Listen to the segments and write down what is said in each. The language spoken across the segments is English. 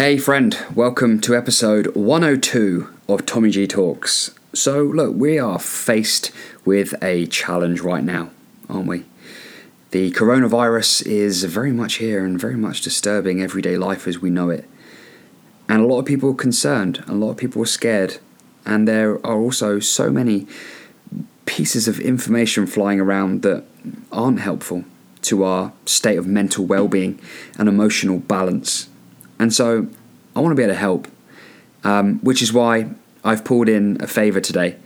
Hey, friend, welcome to episode 102 of Tommy G Talks. So, look, we are faced with a challenge right now, aren't we? The coronavirus is very much here and very much disturbing everyday life as we know it. And a lot of people are concerned, a lot of people are scared, and there are also so many pieces of information flying around that aren't helpful to our state of mental well being and emotional balance. And so I want to be able to help, um, which is why I've pulled in a favor today.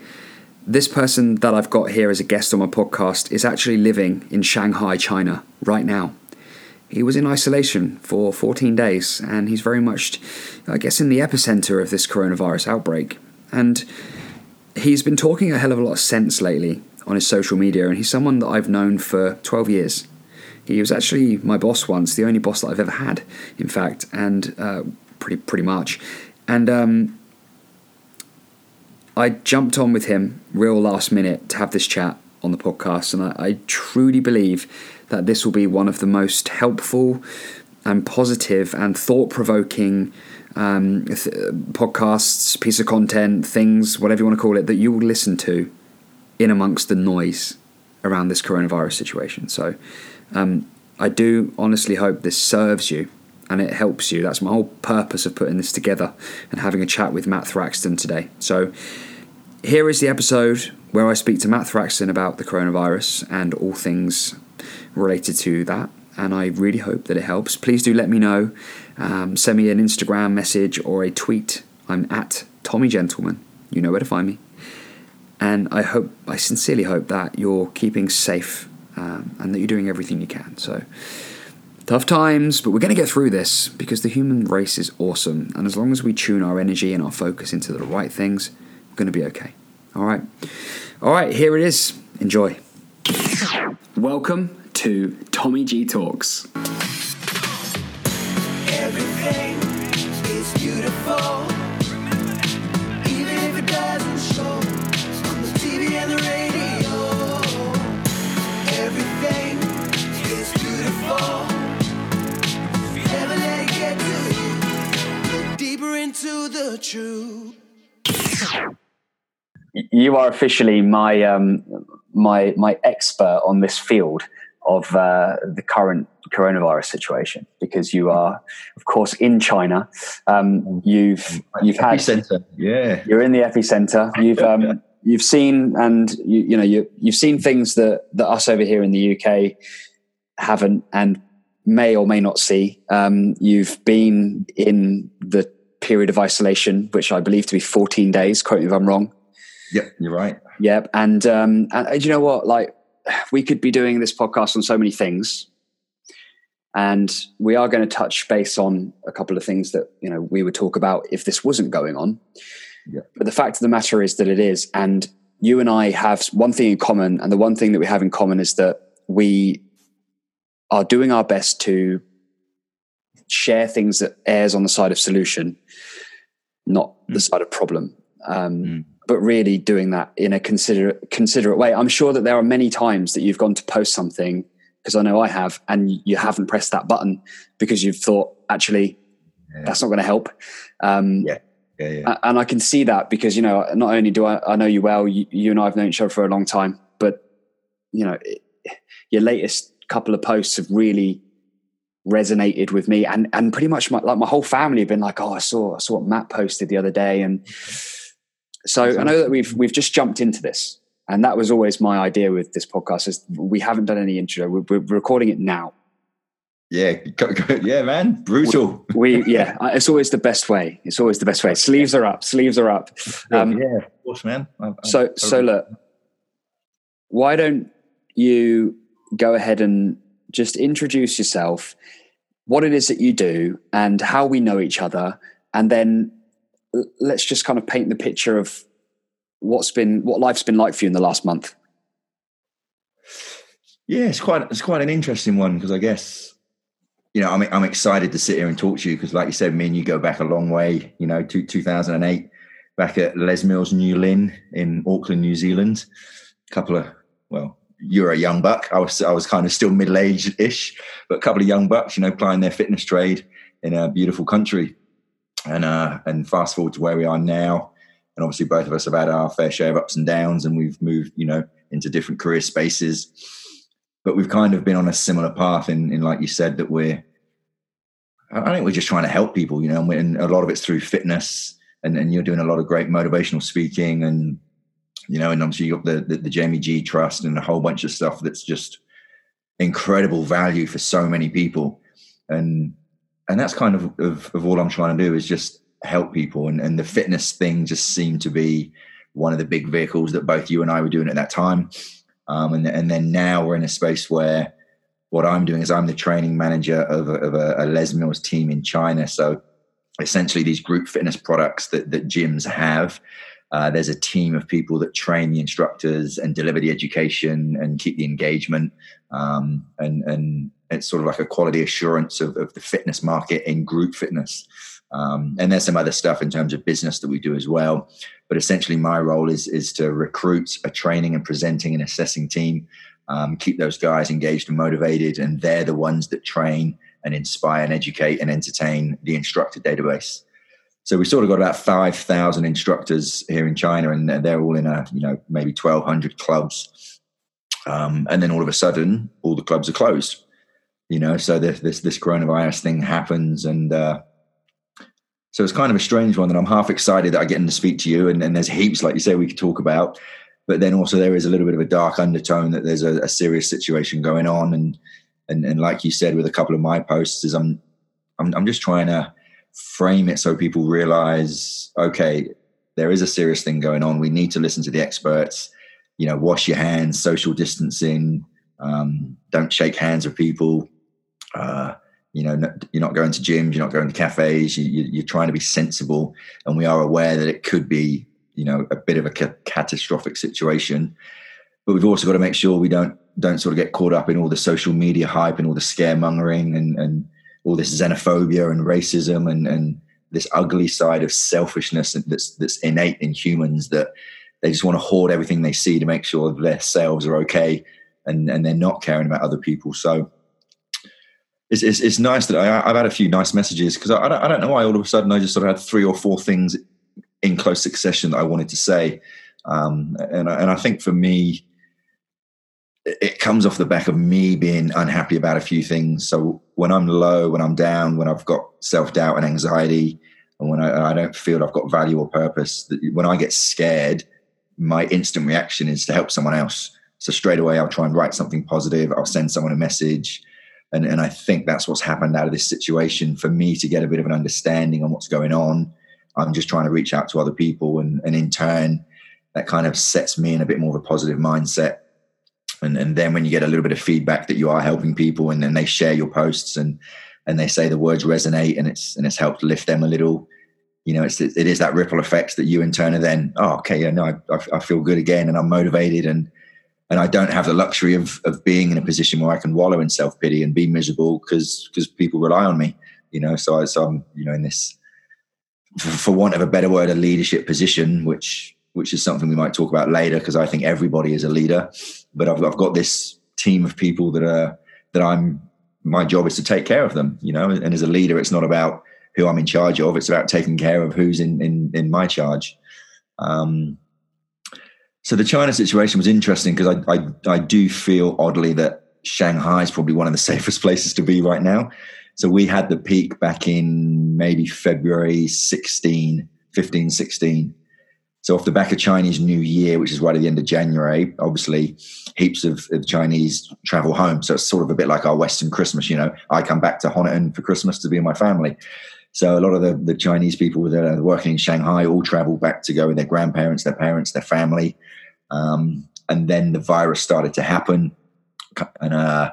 This person that I've got here as a guest on my podcast is actually living in Shanghai, China, right now. He was in isolation for 14 days, and he's very much, I guess, in the epicenter of this coronavirus outbreak. And he's been talking a hell of a lot of sense lately on his social media, and he's someone that I've known for 12 years. He was actually my boss once, the only boss that I've ever had, in fact, and uh, pretty pretty much. And um, I jumped on with him real last minute to have this chat on the podcast, and I, I truly believe that this will be one of the most helpful and positive and thought provoking um, th- podcasts, piece of content, things, whatever you want to call it, that you will listen to in amongst the noise around this coronavirus situation. So um, I do honestly hope this serves you and it helps you. That's my whole purpose of putting this together and having a chat with Matt Thraxton today. So here is the episode where I speak to Matt Thraxton about the coronavirus and all things related to that. And I really hope that it helps. Please do let me know. Um, send me an Instagram message or a tweet. I'm at Tommy Gentleman. You know where to find me. And I hope, I sincerely hope that you're keeping safe um, and that you're doing everything you can. So, tough times, but we're going to get through this because the human race is awesome. And as long as we tune our energy and our focus into the right things, we're going to be okay. All right. All right, here it is. Enjoy. Welcome to Tommy G Talks. You are officially my um, my my expert on this field of uh, the current coronavirus situation because you are, of course, in China. Um, you've you've had epicenter. Yeah, you're in the epicenter. You've um, you've seen and you, you know you you've seen things that that us over here in the UK haven't and may or may not see. Um, you've been in the period of isolation, which I believe to be 14 days. Quote me if I'm wrong. yep, you're right. Yep. And um, and, and you know what? Like we could be doing this podcast on so many things. And we are going to touch base on a couple of things that, you know, we would talk about if this wasn't going on. Yeah. But the fact of the matter is that it is. And you and I have one thing in common. And the one thing that we have in common is that we are doing our best to share things that airs on the side of solution, not the side of problem. Um, Mm. But really doing that in a considerate, considerate way. I'm sure that there are many times that you've gone to post something because I know I have, and you haven't pressed that button because you've thought, actually, Yeah. that's not going to help. Um, Yeah. Yeah, yeah. and I can see that because you know not only do I, I know you well, you, you and I have known each other for a long time, but you know it, your latest couple of posts have really resonated with me, and and pretty much my, like my whole family have been like, oh, I saw I saw what Matt posted the other day, and so I know that we've we've just jumped into this, and that was always my idea with this podcast is we haven't done any intro, we're, we're recording it now. yeah, yeah, man, brutal. We yeah, it's always the best way. It's always the best way. Sleeves are up. Sleeves are up. Um, yeah, of course, man. I- I- So, so look, why don't you go ahead and just introduce yourself, what it is that you do, and how we know each other, and then let's just kind of paint the picture of what's been what life's been like for you in the last month. Yeah, it's quite it's quite an interesting one because I guess you know I'm I'm excited to sit here and talk to you because, like you said, me and you go back a long way. You know, to 2008, back at Les Mills New Lynn in Auckland, New Zealand. A couple of well, you're a young buck. I was I was kind of still middle aged ish, but a couple of young bucks, you know, plying their fitness trade in a beautiful country. and uh, and fast forward to where we are now, and obviously both of us have had our fair share of ups and downs, and we've moved, you know, into different career spaces. But we've kind of been on a similar path in, in like you said, that we're I think we're just trying to help people, you know, and, and a lot of it's through fitness, and, and you're doing a lot of great motivational speaking, and you know, and obviously you've got the, the the Jamie G Trust and a whole bunch of stuff that's just incredible value for so many people, and and that's kind of, of of all I'm trying to do is just help people, and and the fitness thing just seemed to be one of the big vehicles that both you and I were doing at that time, um, and and then now we're in a space where what I'm doing is I'm the training manager of a, of a, a Les Mills team in China. So essentially, these group fitness products that, that gyms have. Uh, there's a team of people that train the instructors and deliver the education and keep the engagement. Um, and, and it's sort of like a quality assurance of, of the fitness market in group fitness. Um, and there's some other stuff in terms of business that we do as well. But essentially, my role is is to recruit a training and presenting and assessing team um, keep those guys engaged and motivated. And they're the ones that train and inspire and educate and entertain the instructor database. So we sort of got about 5,000 instructors here in China, and they're all in a, you know, maybe 1,200 clubs. Um, and then all of a sudden, all the clubs are closed. You know, so this this, this coronavirus thing happens, and uh, so it's kind of a strange one that I'm half excited that I get in to speak to you, and, and there's heaps, like you say, we could talk about but then also there is a little bit of a dark undertone that there's a, a serious situation going on and and and like you said with a couple of my posts is I'm I'm, I'm just trying to frame it so people realize okay there is a serious thing going on. We need to listen to the experts. You know wash your hands social distancing um, don't shake hands with people. Uh, you know you're not going to gyms you're not going to cafes you, you, you're trying to be sensible. And we are aware that it could be you know a bit of a ca- catastrophic situation. But we've also got to make sure we don't don't sort of get caught up in all the social media hype and all the scaremongering and and all this xenophobia and racism and and this ugly side of selfishness that's that's innate in humans that they just want to hoard everything they see to make sure their selves are okay and and they're not caring about other people so it's, it's, it's nice that I, have had a few nice messages because I, I, don't, I don't know why all of a sudden I just sort of had three or four things in close succession that I wanted to say. Um, and, and I think for me, it comes off the back of me being unhappy about a few things. So when I'm low, when I'm down, when I've got self doubt and anxiety, and when I, I, don't feel I've got value or purpose, when I get scared, my instant reaction is to help someone else. So straight away, I'll try and write something positive. I'll send someone a message. And, and I think that's what's happened out of this situation for me to get a bit of an understanding on what's going on I'm just trying to reach out to other people, and, and in turn, that kind of sets me in a bit more of a positive mindset. And, and then when you get a little bit of feedback that you are helping people, and then they share your posts and and they say the words resonate, and it's and it's helped lift them a little. You know, it's it is that ripple effect that you in turn are then, oh, okay, yeah, no, I, I feel good again, and I'm motivated, and and I don't have the luxury of of being in a position where I can wallow in self pity and be miserable because because people rely on me. You know, so, I, so I'm you know in this for want of a better word, a leadership position, which which is something we might talk about later because I think everybody is a leader. But I've, I've got this team of people that are that I'm. My job is to take care of them, you know. And as a leader, it's not about who I'm in charge of; it's about taking care of who's in in, in my charge. Um, so the China situation was interesting because I, I I do feel oddly that Shanghai is probably one of the safest places to be right now. So we had the peak back in maybe February 16, 15, 16. So off the back of Chinese New Year, which is right at the end of January, obviously heaps of, of, Chinese travel home. So it's sort of a bit like our Western Christmas. You know, I come back to Honiton for Christmas to be with my family. So a lot of the, the Chinese people that are working in Shanghai all travel back to go with their grandparents, their parents, their family. Um, and then the virus started to happen. And uh,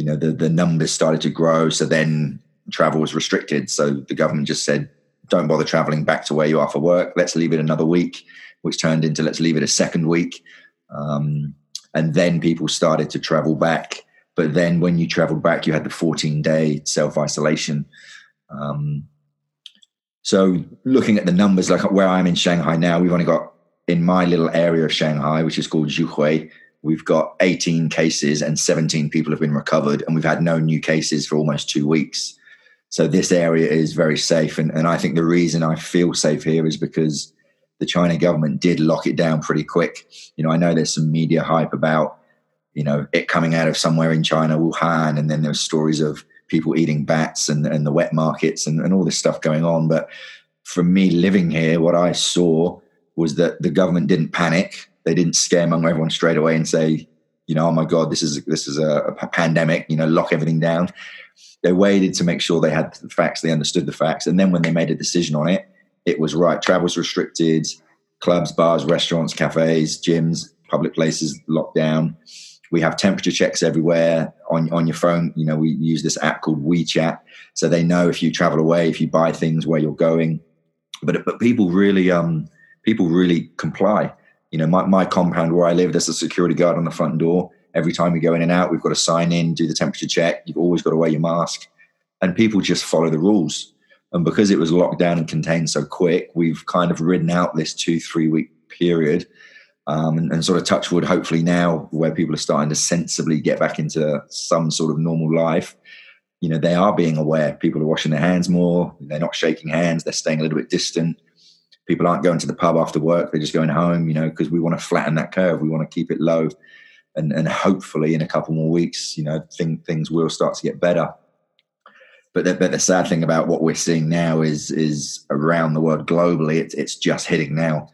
you know the the numbers started to grow so then travel was restricted so the government just said don't bother traveling back to where you are for work. Let's leave it another week which turned into let's leave it a second week. Um, and then people started to travel back. But then when you traveled back you had the 14 day self isolation um, so looking at the numbers like where i'm in shanghai now we've only got in my little area of shanghai which is called Xuhui, We've got 18 cases and 17 people have been recovered, and we've had no new cases for almost two weeks. So this area is very safe, and, and I think the reason I feel safe here is because the China government did lock it down pretty quick. You know, I know there's some media hype about you know it coming out of somewhere in China, Wuhan, and then there's stories of people eating bats and, and the wet markets and, and all this stuff going on. But for me living here, what I saw was that the government didn't panic. They didn't scaremonger everyone straight away and say, you know, oh my God, this is this is a, a pandemic. You know, lock everything down. They waited to make sure they had the facts, they understood the facts, and then when they made a decision on it, it was right. Travel's restricted, clubs, bars, restaurants, cafes, gyms, public places locked down. We have temperature checks everywhere on on your phone. You know, we use this app called WeChat, so they know if you travel away, if you buy things, where you're going. But but people really um people really comply. You know, my, my compound where I live, there's a security guard on the front door. Every time we go in and out, we've got to sign in, do the temperature check. You've always got to wear your mask, and people just follow the rules. And because it was locked down and contained so quick, we've kind of ridden out this two three week period um, and, and, sort of touch wood, hopefully now where people are starting to sensibly get back into some sort of normal life, you know, they are being aware. People are washing their hands more. They're not shaking hands. They're staying a little bit distant. People aren't going to the pub after work. They're just going home, you know, because we want to flatten that curve. We want to keep it low. And, and hopefully in a couple more weeks, you know, thing, things will start to get better. But the, but the sad thing about what we're seeing now is is around the world globally, it's, it's just hitting now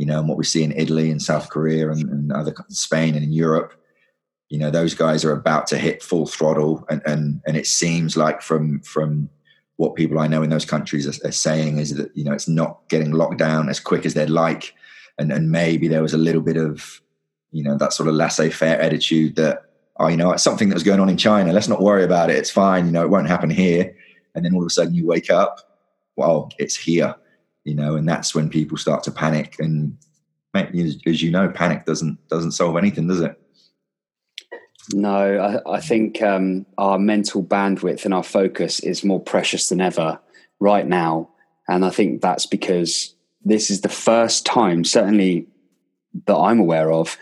you know, and what we see in Italy and South Korea and, and other Spain and in Europe, you know, those guys are about to hit full throttle, and and and it seems like from from what people I know in those countries are, are saying is that you know it's not getting locked down as quick as they'd like, and and maybe there was a little bit of you know that sort of laissez-faire attitude that oh you know it's something that was going on in China, let's not worry about it, it's fine, you know, it won't happen here, and then all of a sudden you wake up, well, it's here. You know, and that's when people start to panic. And as you know, panic doesn't doesn't solve anything, does it? No, I, I think um, our mental bandwidth and our focus is more precious than ever right now, and I think that's because this is the first time, certainly that I'm aware of,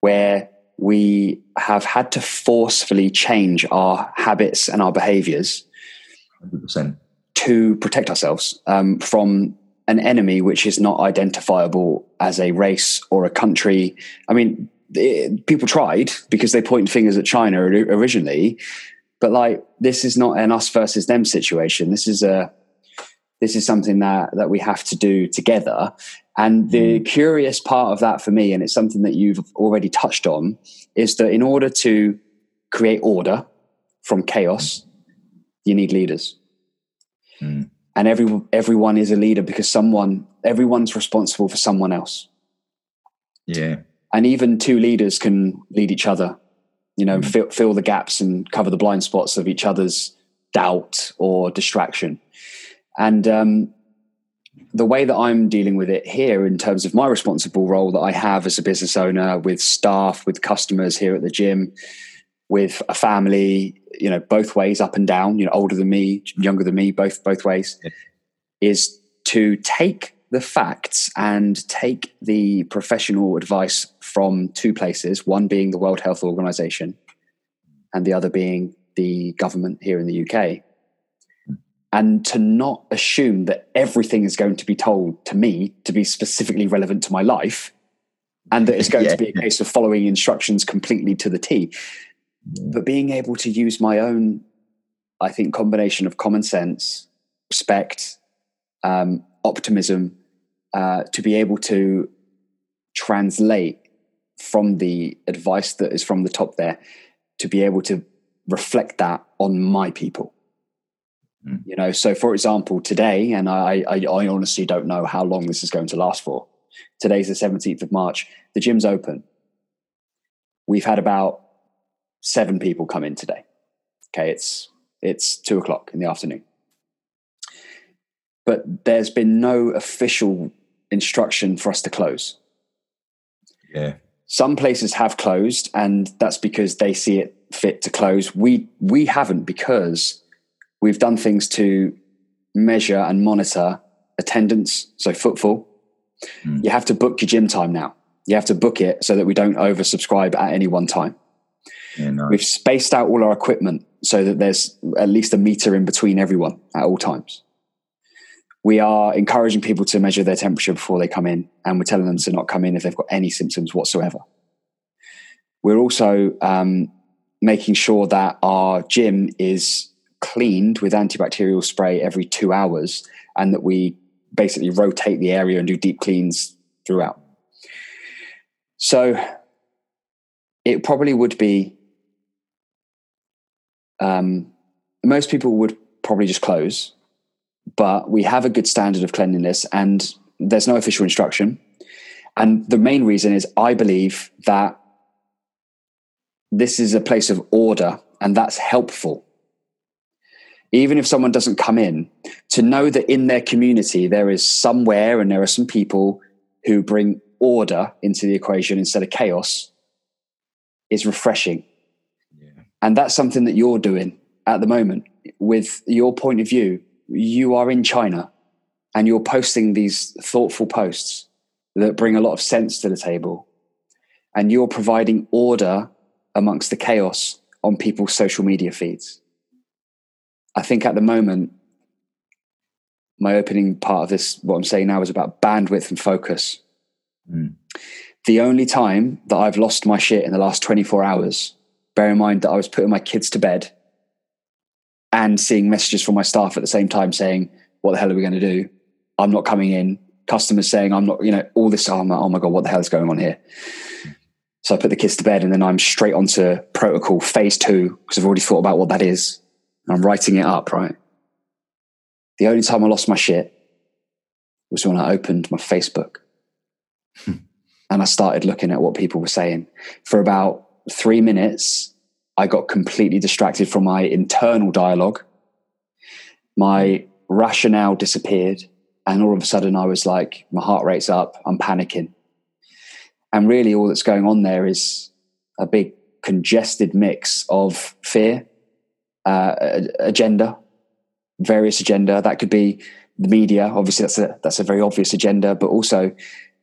where we have had to forcefully change our habits and our behaviors 100% to protect ourselves um, from an enemy which is not identifiable as a race or a country. I mean, it, people tried because they point fingers at China originally, but like this is not an us versus them situation. This is a this is something that that we have to do together. And the mm. curious part of that for me, and it's something that you've already touched on, is that in order to create order from chaos, you need leaders. Mm. And every, everyone is a leader because someone, everyone's responsible for someone else. Yeah. And even two leaders can lead each other, you know, mm. fill, fill the gaps and cover the blind spots of each other's doubt or distraction. And um, the way that I'm dealing with it here, in terms of my responsible role that I have as a business owner with staff, with customers here at the gym, with a family, you know, both ways, up and down, you know, older than me, younger than me, both both ways, yeah. is to take the facts and take the professional advice from two places, one being the World Health Organization and the other being the government here in the UK. And to not assume that everything is going to be told to me to be specifically relevant to my life and that it's going yeah. to be a case of following instructions completely to the T but being able to use my own, I think, combination of common sense, respect, um, optimism, uh, to be able to translate from the advice that is from the top there, to be able to reflect that on my people. Mm. You know, so for example, today, and I, I, I honestly don't know how long this is going to last for. Today's the 17th of March. The gym's open. We've had about seven people come in today. Okay, it's it's two o'clock in the afternoon. But there's been no official instruction for us to close. Yeah. Some places have closed, and that's because they see it fit to close. We we haven't because we've done things to measure and monitor attendance, so footfall. Mm. You have to book your gym time now. You have to book it so that we don't oversubscribe at any one time. Yeah, nice. We've spaced out all our equipment so that there's at least a meter in between everyone at all times. We are encouraging people to measure their temperature before they come in, and we're telling them to not come in if they've got any symptoms whatsoever. We're also um, making sure that our gym is cleaned with antibacterial spray every two hours and that we basically rotate the area and do deep cleans throughout. So it probably would be um, most people would probably just close, but we have a good standard of cleanliness and there's no official instruction. And the main reason is I believe that this is a place of order and that's helpful. Even if someone doesn't come in, to know that in their community there is somewhere and there are some people who bring order into the equation instead of chaos is refreshing. Yeah. And that's something that you're doing at the moment with your point of view. You are in China and you're posting these thoughtful posts that bring a lot of sense to the table. And you're providing order amongst the chaos on people's social media feeds. I think at the moment, my opening part of this, what I'm saying now, is about bandwidth and focus. Mm. The only time that I've lost my shit in the last 24 hours, bear in mind that I was putting my kids to bed and seeing messages from my staff at the same time saying, What the hell are we going to do? I'm not coming in. Customers saying, I'm not, you know, all this. Oh my, oh my God, what the hell is going on here? So I put the kids to bed and then I'm straight onto protocol phase two because I've already thought about what that is. I'm writing it up, right? The only time I lost my shit was when I opened my Facebook hmm. and I started looking at what people were saying. For about three minutes, I got completely distracted from my internal dialogue. My rationale disappeared. And all of a sudden, I was like, my heart rate's up. I'm panicking. And really, all that's going on there is a big congested mix of fear, uh, agenda, various agenda. That could be the media. Obviously, that's a that's a very obvious agenda, but also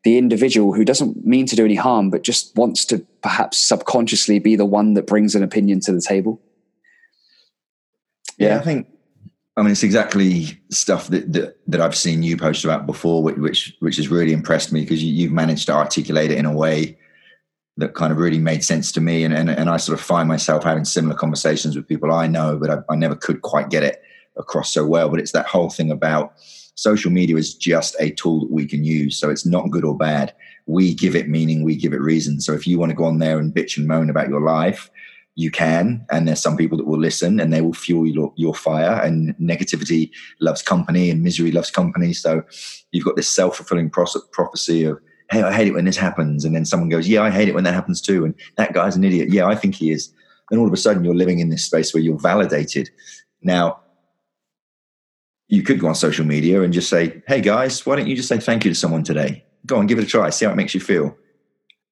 the individual who doesn't mean to do any harm, but just wants to perhaps subconsciously be the one that brings an opinion to the table. Yeah, yeah I think I mean, it's exactly stuff that, that, that I've seen you post about before, which which has really impressed me because you, have managed to articulate it in a way that kind of really made sense to me, and and, and I sort of find myself having similar conversations with people I know, but I, I never could quite get it across so well. But it's that whole thing about social media is just a tool that we can use, so it's not good or bad. We give it meaning, we give it reason. So if you want to go on there and bitch and moan about your life, you can and there's some people that will listen and they will fuel your, your fire and negativity loves company and misery loves company so you've got this self-fulfilling prophecy of hey i hate it when this happens and then someone goes yeah i hate it when that happens too and that guy's an idiot yeah i think he is and all of a sudden you're living in this space where you're validated now you could go on social media and just say hey guys why don't you just say thank you to someone today go on give it a try see how it makes you feel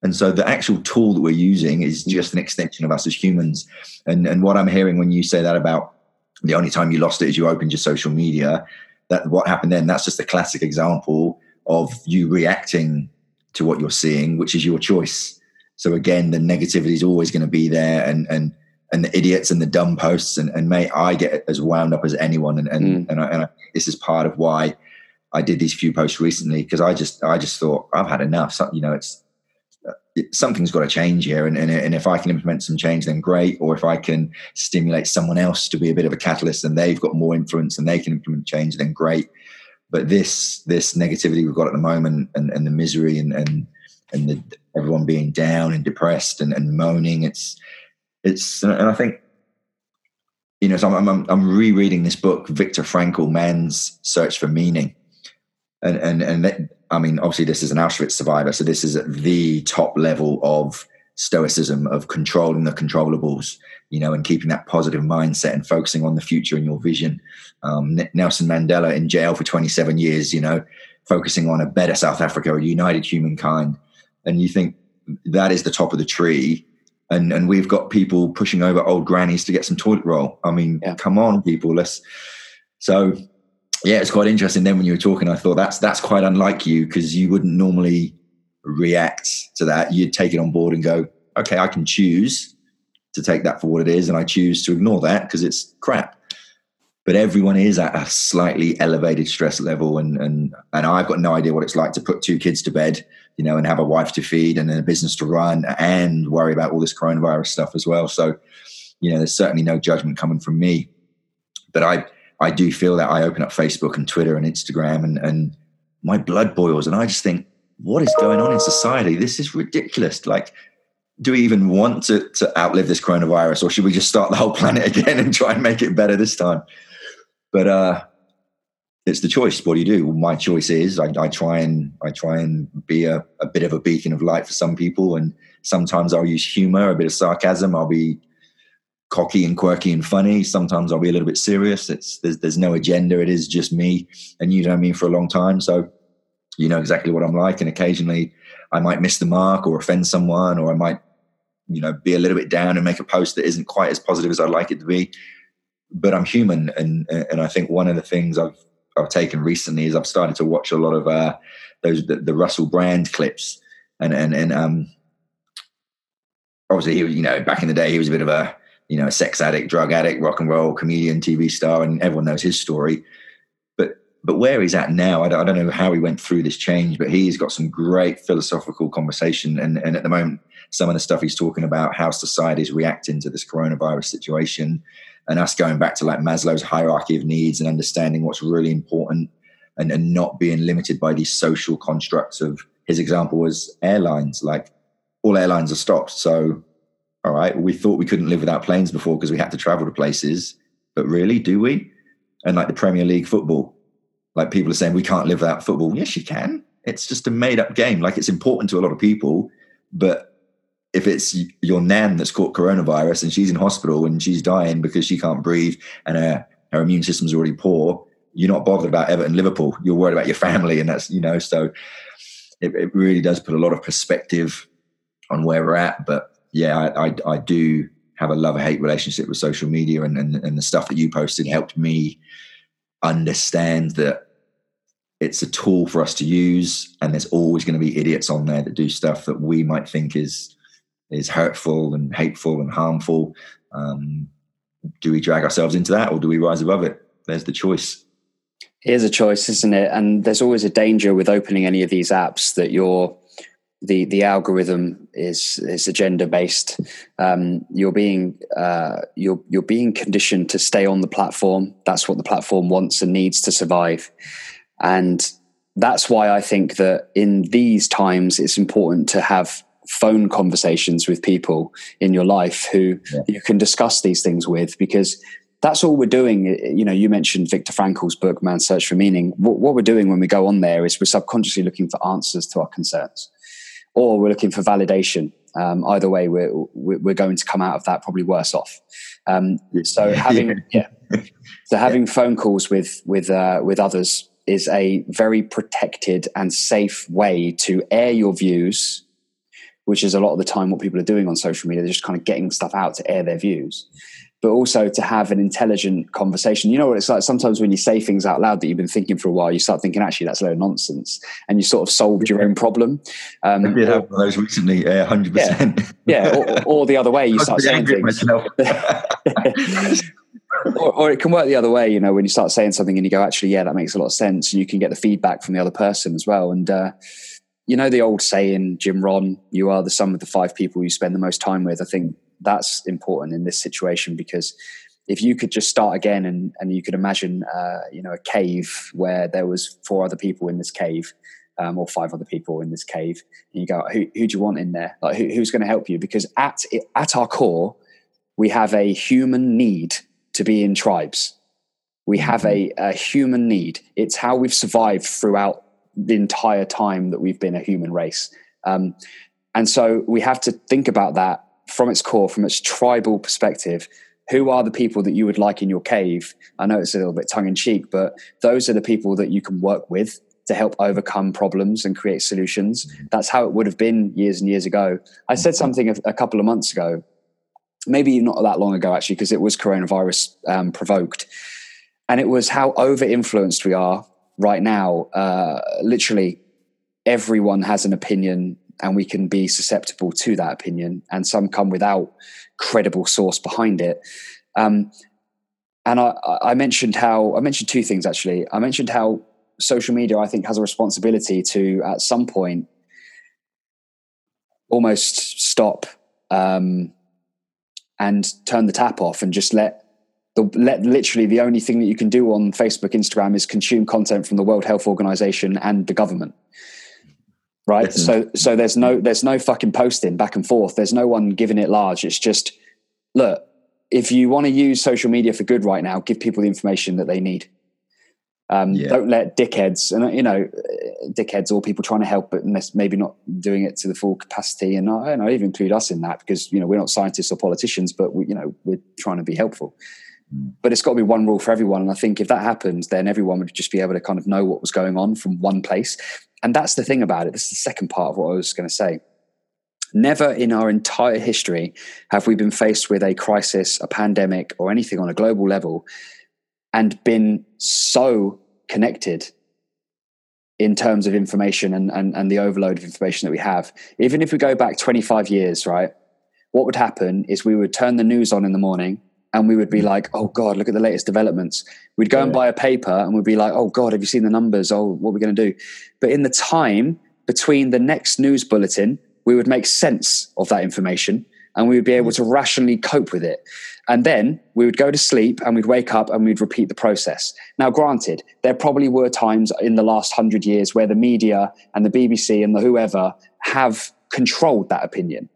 and so the actual tool that we're using is mm-hmm. just an extension of us as humans. And, and what I'm hearing when you say that about the only time you lost it is you opened your social media, that what happened then, that's just a classic example of you reacting to what you're seeing, which is your choice. So again, the negativity is always going to be there and, and, and the idiots and the dumb posts. And, and may I get as wound up as anyone. And, and, mm. and, I, and I, this is part of why I did these few posts recently, because I just, I just thought I've had enough. So, you know, it's, something's got to change here. And, and, and if I can implement some change, then great. Or if I can stimulate someone else to be a bit of a catalyst and they've got more influence and they can implement change, then great. But this this negativity we've got at the moment and, and the misery and and and the, everyone being down and depressed and, and moaning, it's it's and I think you know so I'm, I'm, I'm rereading this book, Viktor Frankl, Man's Search for Meaning, and and and I mean, obviously, this is an Auschwitz survivor, so this is at the top level of stoicism of controlling the controllables, you know, and keeping that positive mindset and focusing on the future and your vision. Um, Nelson Mandela in jail for 27 years, you know, focusing on a better South Africa, a united humankind, and you think that is the top of the tree. And and we've got people pushing over old grannies to get some toilet roll. I mean, yeah. come on, people, let's. So yeah, it's quite interesting. Then when you were talking, I thought that's that's quite unlike you because you wouldn't normally react to that. You'd take it on board and go, okay, I can choose to take that for what it is, and I choose to ignore that because it's crap. But everyone is at a slightly elevated stress level, and and and I've got no idea what it's like to put two kids to bed, you know, and have a wife to feed and a business to run, and worry about all this coronavirus stuff as well. So, you know, there's certainly no judgment coming from me, but I I do feel that I open up Facebook and Twitter and Instagram, and and my blood boils, and I just think, what is going on in society? This is ridiculous. Like do we even want to, to outlive this coronavirus or should we just start the whole planet again and try and make it better this time but uh it's the choice. What do you do? Well, my choice is I, I try and i try and be a, a bit of a beacon of light for some people. And sometimes i'll use humor a bit of sarcasm. I'll be cocky and quirky and funny. Sometimes i'll be a little bit serious. It's there's, there's no agenda. It is just me. And you know me for a long time. So you know exactly what i'm like. And occasionally i might miss the mark or offend someone or i might you know be a little bit down and make a post that isn't quite as positive as I'd like it to be. But I'm human, and and I think one of the things I've I've taken recently is I've started to watch a lot of uh, those the, the Russell Brand clips, and and and um, obviously he was you know back in the day he was a bit of a you know a sex addict, drug addict, rock and roll comedian, TV star, and everyone knows his story. But but where he's at now, I don't, I don't know how he went through this change, but he's got some great philosophical conversation, and and at the moment some of the stuff he's talking about, how society is reacting to this coronavirus situation, and us going back to like Maslow's hierarchy of needs and understanding what's really important and, and not being limited by these social constructs of his example was airlines. Like all airlines are stopped. So, all right, we thought we couldn't live without planes before because we had to travel to places. But really, do we? And like the Premier League football, like people are saying we can't live without football. Yes, you can. It's just a made up game. Like it's important to a lot of people, but if it's your nan that's caught coronavirus and she's in hospital and she's dying because she can't breathe and her, her immune system's already poor, you're not bothered about Everton Liverpool. You're worried about your family. And that's, you know, so it, it really does put a lot of perspective on where we're at. But yeah, I, I, I do have a love hate relationship with social media and, and, and the stuff that you posted helped me understand that it's a tool for us to use and there's always going to be idiots on there that do stuff that we might think is is hurtful and hateful and harmful. Um, do we drag ourselves into that or do we rise above it? There's the choice. Here's a choice, isn't it? And there's always a danger with opening any of these apps that you're the the algorithm is is agenda based. Um, you're being uh, you're you're being conditioned to stay on the platform. That's what the platform wants and needs to survive, and that's why I think that in these times it's important to have phone conversations with people in your life who yeah. you can discuss these things with because that's all we're doing. You know, you mentioned Viktor Frankl's book, Man's Search for Meaning. What, what, we're doing when we go on there is we're subconsciously looking for answers to our concerns, or we're looking for validation. Um, either way, we're we're going to come out of that probably worse off. Um, so having yeah, so having yeah. phone calls with with uh, with others is a very protected and safe way to air your views which is a lot of the time what people are doing on social media. They're just kind of getting stuff out to air their views, but also to have an intelligent conversation. You know what it's like sometimes when you say things out loud that you've been thinking for a while, you start thinking, actually, that's a load of nonsense. And you sort of solved your own problem. Um, I did have those recently, yeah, 100%. Yeah, yeah or, or, the other way, you start saying things. or, or, it can work the other way, you know, when you start saying something and you go, actually, yeah, that makes a lot of sense. And you can get the feedback from the other person as well. And, uh, you know the old saying, Jim Rohn, you are the sum of the five people you spend the most time with. I think that's important in this situation because if you could just start again and, and you could imagine, uh, you know, a cave where there was four other people in this cave, um, or five other people in this cave, and you go, who, who do you want in there? Like, who, who's going to help you? Because at at our core, we have a human need to be in tribes. We have a, a human need. It's how we've survived throughout the entire time that we've been a human race. Um, and so we have to think about that from its core, from its tribal perspective. Who are the people that you would like in your cave? I know it's a little bit tongue in cheek, but those are the people that you can work with to help overcome problems and create solutions. That's how it would have been years and years ago. I said something a, a couple of months ago, maybe not that long ago actually, because it was coronavirus um, provoked. And it was how over influenced we are right now, uh, literally everyone has an opinion and we can be susceptible to that opinion, and some come without credible source behind it. Um, and I, I mentioned how I mentioned two things actually. I mentioned how social media, I think, has a responsibility to at some point almost stop um, and turn the tap off and just let the literally the only thing that you can do on Facebook, Instagram is consume content from the World Health Organization and the government. Right. So so there's no there's no fucking posting back and forth. There's no one giving it large. It's just look, if you want to use social media for good right now, give people the information that they need. Um, Yeah. Don't let dickheads, and you know, dickheads or people trying to help, but maybe not doing it to the full capacity. And I, and I even include us in that because you know we're not scientists or politicians, but we, you know we're trying to be helpful. But it's got to be one rule for everyone. And I think if that happens, then everyone would just be able to kind of know what was going on from one place. And that's the thing about it. This is the second part of what I was going to say. Never in our entire history have we been faced with a crisis, a pandemic, or anything on a global level and been so connected in terms of information and, and, and the overload of information that we have. Even if we go back 25 years, right, what would happen is we would turn the news on in the morning and we would be like, oh God, look at the latest developments. We'd go and buy a paper and we'd be like, oh God, have you seen the numbers? Oh, what are we going to do? But in the time between the next news bulletin, we would make sense of that information and we would be able mm. to rationally cope with it. And then we would go to sleep and we'd wake up and we'd repeat the process. Now, granted, there probably were times in the last hundred years where the media and the BBC and the whoever have controlled that opinion.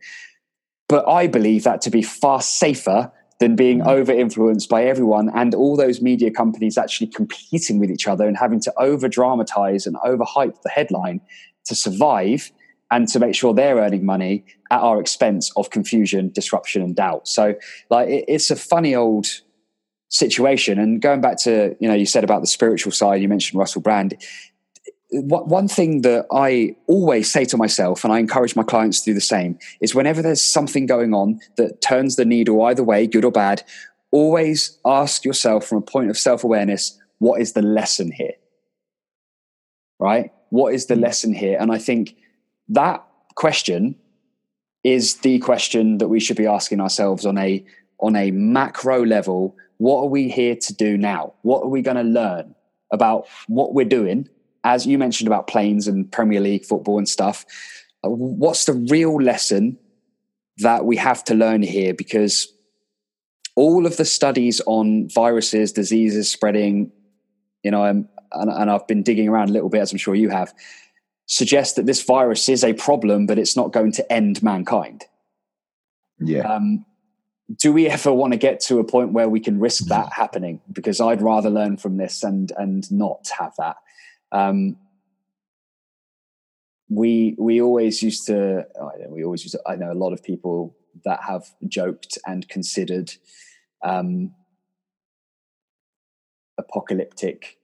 But I believe that to be far safer than being over influenced by everyone and all those media companies actually competing with each other and having to over dramatize and overhype the headline to survive and to make sure they're earning money at our expense of confusion, disruption, and doubt. So, like, it, it's a funny old situation. And going back to, you know, you said about the spiritual side, you mentioned Russell Brand. What- One thing that I always say to myself, and I encourage my clients to do the same, is whenever there's something going on that turns the needle either way, good or bad, always ask yourself from a point of self awareness, what is the lesson here? Right? What is the hmm. lesson here? And I think that question is the question that we should be asking ourselves on a on a macro level what are we here to do now what are we going to learn about what we're doing as you mentioned about planes and premier league football and stuff Uh, what's the real lesson that we have to learn here because all of the studies on viruses diseases spreading you know um, and, and i've been digging around a little bit as i'm sure you have suggest that this virus is a problem but it's not going to end mankind Yeah. um, do we ever want to get to a point where we can risk that happening? Because I'd rather learn from this and and not have that. Um, we we always used to. I know, we always used to. I know a lot of people that have joked and considered um, apocalyptic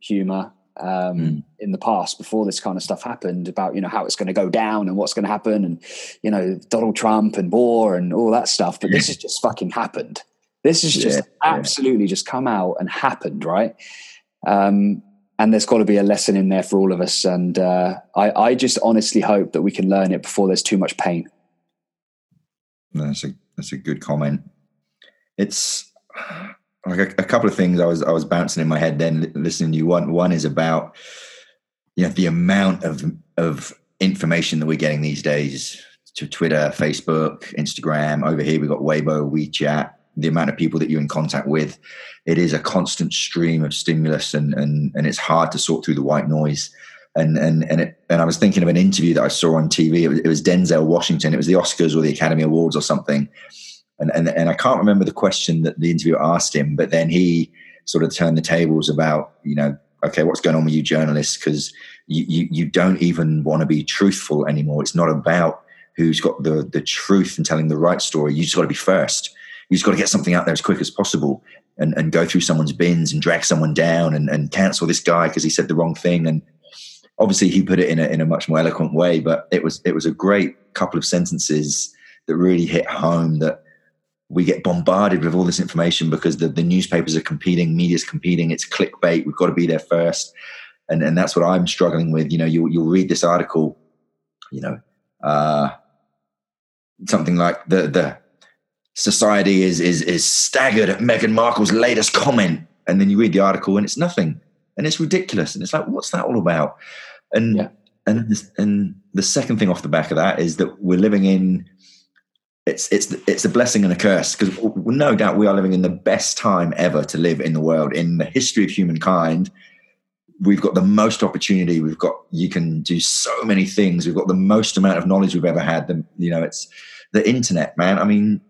humor um, Mm. in the past before this kind of stuff happened about you know how it's going to go down and what's going to happen and you know Donald Trump and war and all that stuff. But this has just fucking happened. This has just Yeah, yeah. absolutely just come out and happened, right? Um, and there's got to be a lesson in there for all of us. And uh, I, I just honestly hope that we can learn it before there's too much pain. That's a that's a good comment. It's like a, a couple of things I was I was bouncing in my head then listening to you. One one is about you know the amount of of information that we're getting these days to Twitter, Facebook, Instagram. Over here we've got Weibo, WeChat. The amount of people that you're in contact with, it is a constant stream of stimulus, and and and it's hard to sort through the white noise. And and and it, and I was thinking of an interview that I saw on TV. It was, it was Denzel Washington. It was the Oscars or the Academy Awards or something. And, and and I can't remember the question that the interviewer asked him, but then he sort of turned the tables about you know okay what's going on with you journalists because you, you you don't even want to be truthful anymore. It's not about who's got the the truth and telling the right story. You just got to be first. You just got to get something out there as quick as possible and, and go through someone's bins and drag someone down and, and cancel this guy because he said the wrong thing. And obviously he put it in a, in a much more eloquent way, but it was it was a great couple of sentences that really hit home that we get bombarded with all this information because the, the newspapers are competing, media's competing, it's clickbait, we've got to be there first. And and that's what I'm struggling with. You know, you you'll read this article, you know, uh, something like the the society is is is staggered at Meghan Markle's latest comment, and then you read the article and it's nothing, and it's ridiculous, and it's like, what's that all about? And Yeah. and this, and the second thing off the back of that is that we're living in it's it's it's a blessing and a curse. Because no doubt we are living in the best time ever to live in the world. In the history of humankind we've got the most opportunity. We've got you can do so many things. We've got the most amount of knowledge we've ever had. The, you know it's the internet man. I mean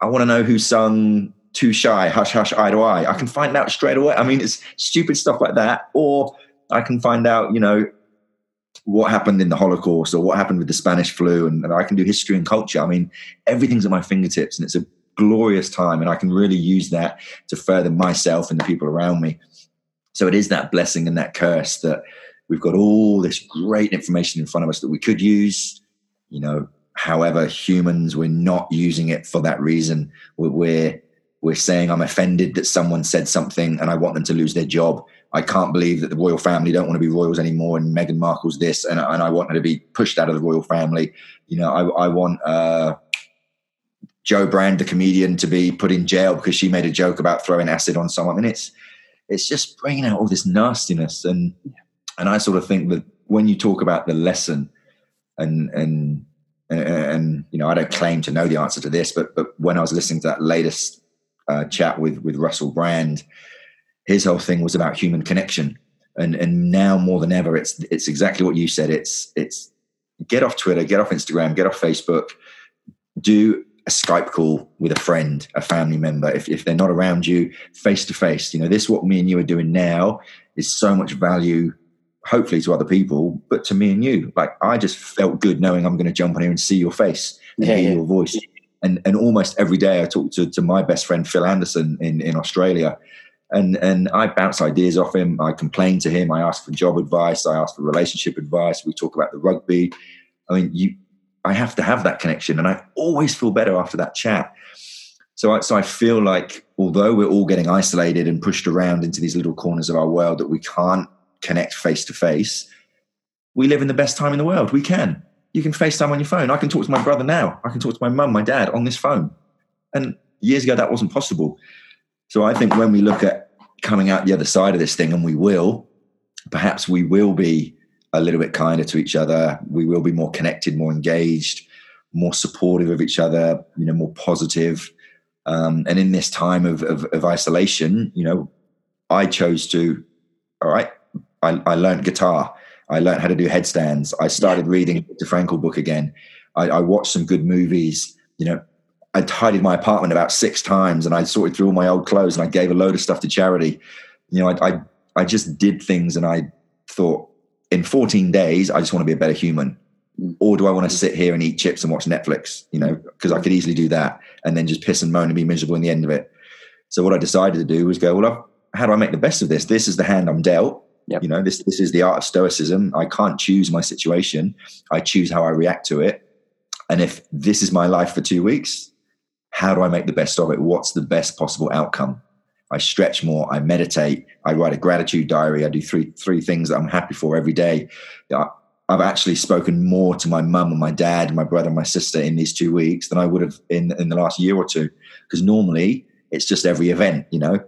i want to know who sung too shy hush hush eye to eye. I can find out straight away. I mean it's stupid stuff like that or i can find out you know what happened in the holocaust or what happened with the spanish flu and, and i can do history and culture. I mean everything's at my fingertips and it's a glorious time and i can really use that to further myself and the people around me. So it is that blessing and that curse that we've got all this great information in front of us that we could use you know however humans we're not using it for that reason we're we're, saying i'm offended that someone said something and i want them to lose their job i can't believe that the royal family don't want to be royals anymore and meghan markle's this and, and i want her to be pushed out of the royal family you know i, I want uh Jo Brand, the comedian, to be put in jail because she made a joke about throwing acid on someone. And it's it's just bringing out all this nastiness. And and I sort of think that when you talk about the lesson, and and and, you know, I don't claim to know the answer to this, but but when I was listening to that latest uh, chat with with Russell Brand, his whole thing was about human connection. And and now more than ever, it's it's exactly what you said. It's it's get off Twitter, get off Instagram, get off Facebook, do a Skype call with a friend, a family member. If, if they're not around you, face to face. You know, this what me and you are doing now is so much value, hopefully to other people, but to me and you. Like I just felt good knowing I'm going to jump on here and see your face and Yeah, hear yeah. your voice. And and almost every day I talk to, to my best friend Phil Anderson in, in Australia. And and I bounce ideas off him. I complain to him. I ask for job advice. I ask for relationship advice. We talk about the rugby. I mean, you I have to have that connection, and I always feel better after that chat. So, I, so I feel like although we're all getting isolated and pushed around into these little corners of our world that we can't connect face to face, we live in the best time in the world. We can. You can FaceTime on your phone. I can talk to my brother now. I can talk to my mum, my dad on this phone. And years ago, that wasn't possible. So I think when we look at coming out the other side of this thing, and we will, perhaps we will be a little bit kinder to each other. We will be more connected, more engaged, more supportive of each other, you know, more positive. Um, and in this time of, of, of isolation, you know, I chose to, all right, I, I learned guitar. I learned how to do headstands. I started reading the Frankl book again. I, I watched some good movies. You know, I tidied my apartment about six times and I sorted through all my old clothes and I gave a load of stuff to charity. You know, I, I, I just did things and I thought, in 14 days, I just want to be a better human. Mm. Or do I want to sit here and eat chips and watch Netflix? You know, because I could easily do that and then just piss and moan and be miserable in the end of it. So what I decided to do was go, well, how do I make the best of this? This is the hand I'm dealt. Yep. You know, this this is the art of stoicism. I can't choose my situation. I choose how I react to it. And if this is my life for two weeks, how do I make the best of it? What's the best possible outcome? I stretch more. I meditate. I write a gratitude diary. I do three three things that I'm happy for every day. I've actually spoken more to my mum and my dad, and my brother and my sister in these two weeks than I would have in in the last year or two. Because normally it's just every event, you know.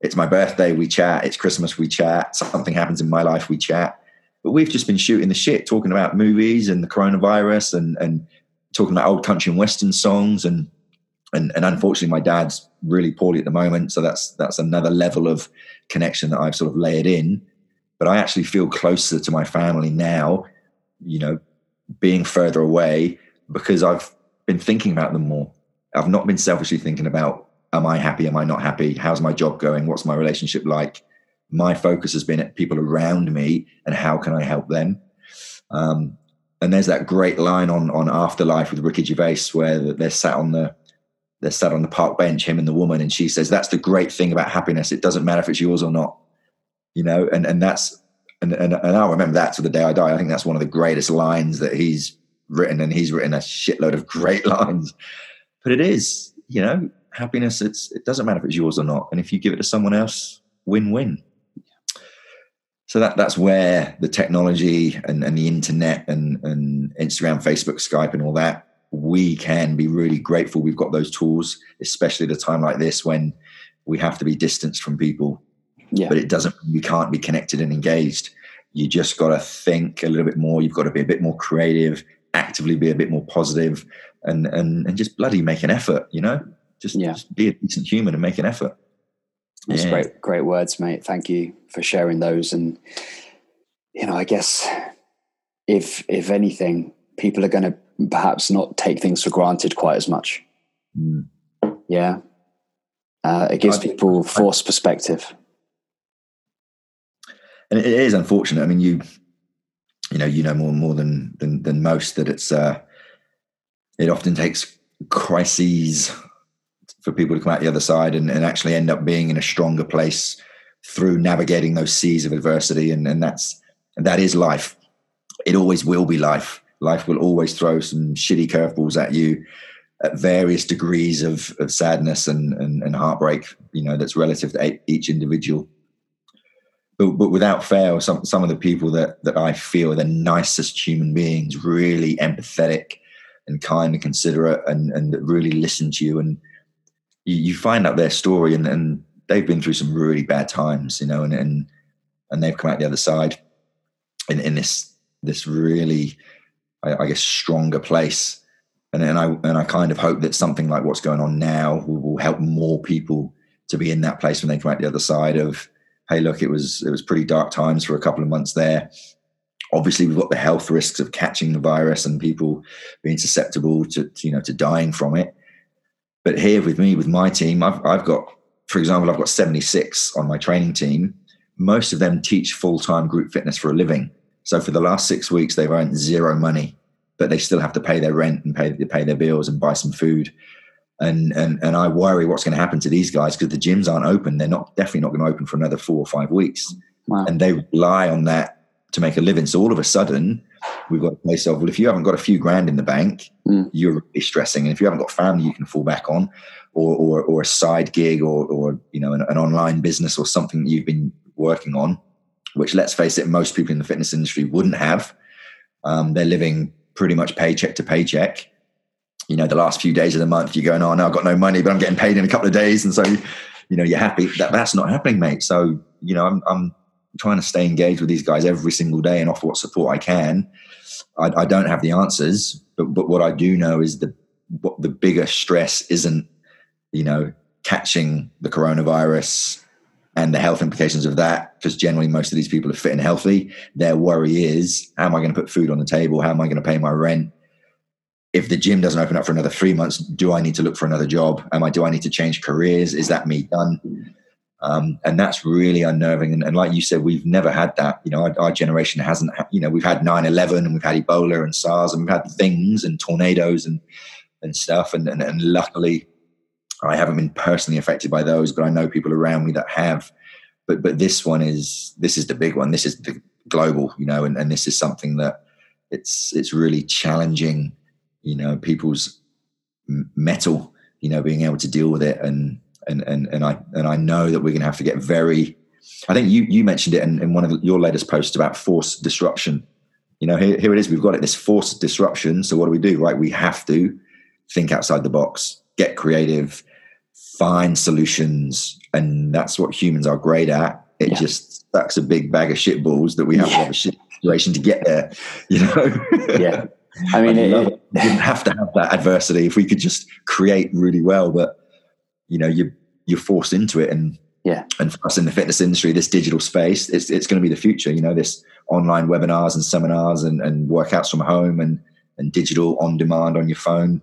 It's my birthday, we chat. It's Christmas, we chat. Something happens in my life, we chat. But we've just been shooting the shit, talking about movies and the coronavirus, and and talking about old country and western songs and and and unfortunately my dad's really poorly at the moment so that's that's another level of connection that i've sort of layered in but i actually feel closer to my family now you know being further away because i've been thinking about them more i've not been selfishly thinking about am i happy am i not happy how's my job going what's my relationship like my focus has been at people around me and how can i help them um, and there's that great line on on afterlife with ricky gervais where they're sat on the they're sat on the park bench, him and the woman, and she says, "That's the great thing about happiness. It doesn't matter if it's yours or not." You know, and and that's and and, and I'll remember that to the day I die. I think that's one of the greatest lines that he's written, and he's written a shitload of great lines. But it is, you know, happiness. It's it doesn't matter if it's yours or not, and if you give it to someone else, win-win. so that that's where the technology and, and the internet and, and Instagram, Facebook, Skype, and all that we can be really grateful we've got those tools, especially at a time like this when we have to be distanced from people. Yeah. But it doesn't. You can't be connected and engaged. You just got to think a little bit more. You've got to be a bit more creative, actively be a bit more positive, and and and just bloody make an effort. You know, just, Yeah. just be a decent human and make an effort. That's Yeah. great, great words, mate. Thank you for sharing those. And you know, I guess if if anything, people are going to perhaps not take things for granted quite as much. Mm. Yeah, uh, it gives I- people forced perspective. and it is unfortunate. I mean, you, you know, you know more more than than, than most that it's. Uh, it often takes crises for people to come out the other side and, and actually end up being in a stronger place through navigating those seas of adversity, and and that's that is life. It always will be life. Life will always throw some shitty curveballs at you at various degrees of, of sadness and, and, and heartbreak, you know, that's relative to each individual but, but without fail, some some of the people that that I feel are the nicest human beings, really empathetic and kind and considerate, and and really listen to you, and you, you find out their story, and, and they've been through some really bad times, you know, and and and they've come out the other side in in this this really, I, I guess, stronger place, and and I and I kind of hope that something like what's going on now will, will help more people to be in that place when they come out the other side of hey, look, it was it was pretty dark times for a couple of months there. Obviously, we've got the health risks of catching the virus and people being susceptible to, to, you know to dying from it. But here with me, with my team, I've I've got, for example, I've got 76 on my training team. Most of them teach full time group fitness for a living. So for the last six weeks, they've earned zero money, but they still have to pay their rent and pay pay their bills and buy some food and and and I worry what's going to happen to these guys because the gyms aren't open. They're not definitely not going to open for another four or five weeks, Wow. and they rely on that to make a living. So all of a sudden, we've got a place of well, if you haven't got a few grand in the bank, Mm. you're really stressing, and if you haven't got family you can fall back on, or or, or a side gig, or or you know an, an online business or something that you've been working on, which let's face it, most people in the fitness industry wouldn't have. Um, they're living pretty much paycheck to paycheck you know, the last few days of the month, you're going, oh, no, I've got no money, but I'm getting paid in a couple of days. And so, you know, you're happy. That, that's not happening, mate. So, you know, I'm, I'm trying to stay engaged with these guys every single day and offer what support I can. I, I don't have the answers, but, but what I do know is the, what the bigger stress isn't, you know, catching the coronavirus and the health implications of that, because generally most of these people are fit and healthy. Their worry is, how am I going to put food on the table? How am I going to pay my rent? if the gym doesn't open up for another three months, do I need to look for another job? Am I do I need to change careers? Is that me done? Um, and that's really unnerving. And, and like you said, we've never had that. You know, our, our generation hasn't. ha- You know, we've had 9-11 and we've had Ebola and SARS and we've had things and tornadoes and and stuff. And and, and luckily, I haven't been personally affected by those, but I know people around me that have. But but this one is this is the big one. This is the global. You know, and, and this is something that it's it's really challenging you know people's metal you know being able to deal with it and and and, and i and i know that we're going to have to get very i think you you mentioned it in, in one of your latest posts about forced disruption you know here, here it is we've got it this forced disruption so what do we do right we have to think outside the box get creative find solutions and that's what humans are great at it Yeah. just sucks a big bag of shit balls that we have to have a shit situation to get there you know Yeah. I mean, I it, love it- it. We didn't have to have that adversity if we could just create really well. But you know, you you're forced into it, and Yeah. and for us in the fitness industry, this digital space, it's it's going to be the future. You know, this online webinars and seminars and, and workouts from home and and digital on demand on your phone.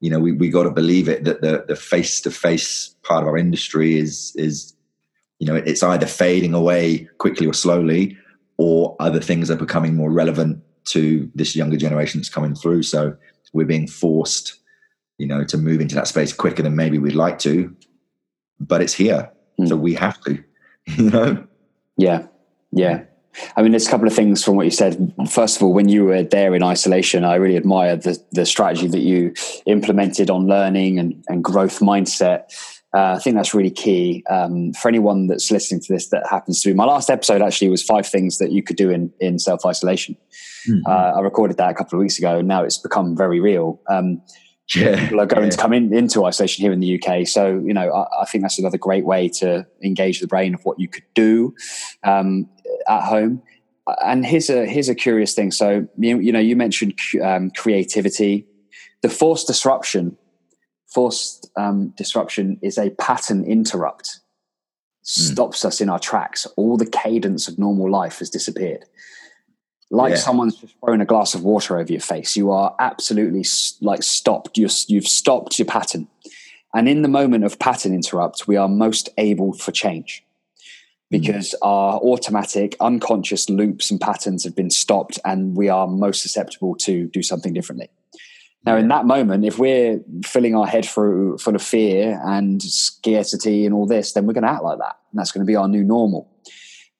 You know, we we got to believe it that the the face to face part of our industry is is you know it's either fading away quickly or slowly, or other things are becoming more relevant to this younger generation that's coming through. So we're being forced, you know, to move into that space quicker than maybe we'd like to, but it's here. Hmm. So we have to, you know? Yeah, yeah. I mean, there's a couple of things from what you said. First of all, when you were there in isolation, I really admired the, the strategy that you implemented on learning and, and growth mindset. Uh, I think that's really key um, for anyone that's listening to this that happens to be. My last episode actually was five things that you could do in, in self isolation. Mhm. Uh, I recorded that a couple of weeks ago, and now it's become very real. Um, yeah, people are going yeah. to come in, into isolation here in the UK. So, you know, I, I think that's another great way to engage the brain of what you could do um, at home. And here's a here's a curious thing. So, you, you know, you mentioned um, creativity, the forced disruption. Forced um, disruption is a pattern interrupt. Stops us in our tracks. All the cadence of normal life has disappeared like Yeah. someone's just thrown a glass of water over your face. You are absolutely like stopped. You're, you've stopped your pattern. And in the moment of pattern interrupt, we are most able for change hmm. because our automatic, unconscious loops and patterns have been stopped and we are most susceptible to do something differently. Now, in that moment, if we're filling our head full, full of fear and scarcity and all this, then we're going to act like that. And that's going to be our new normal.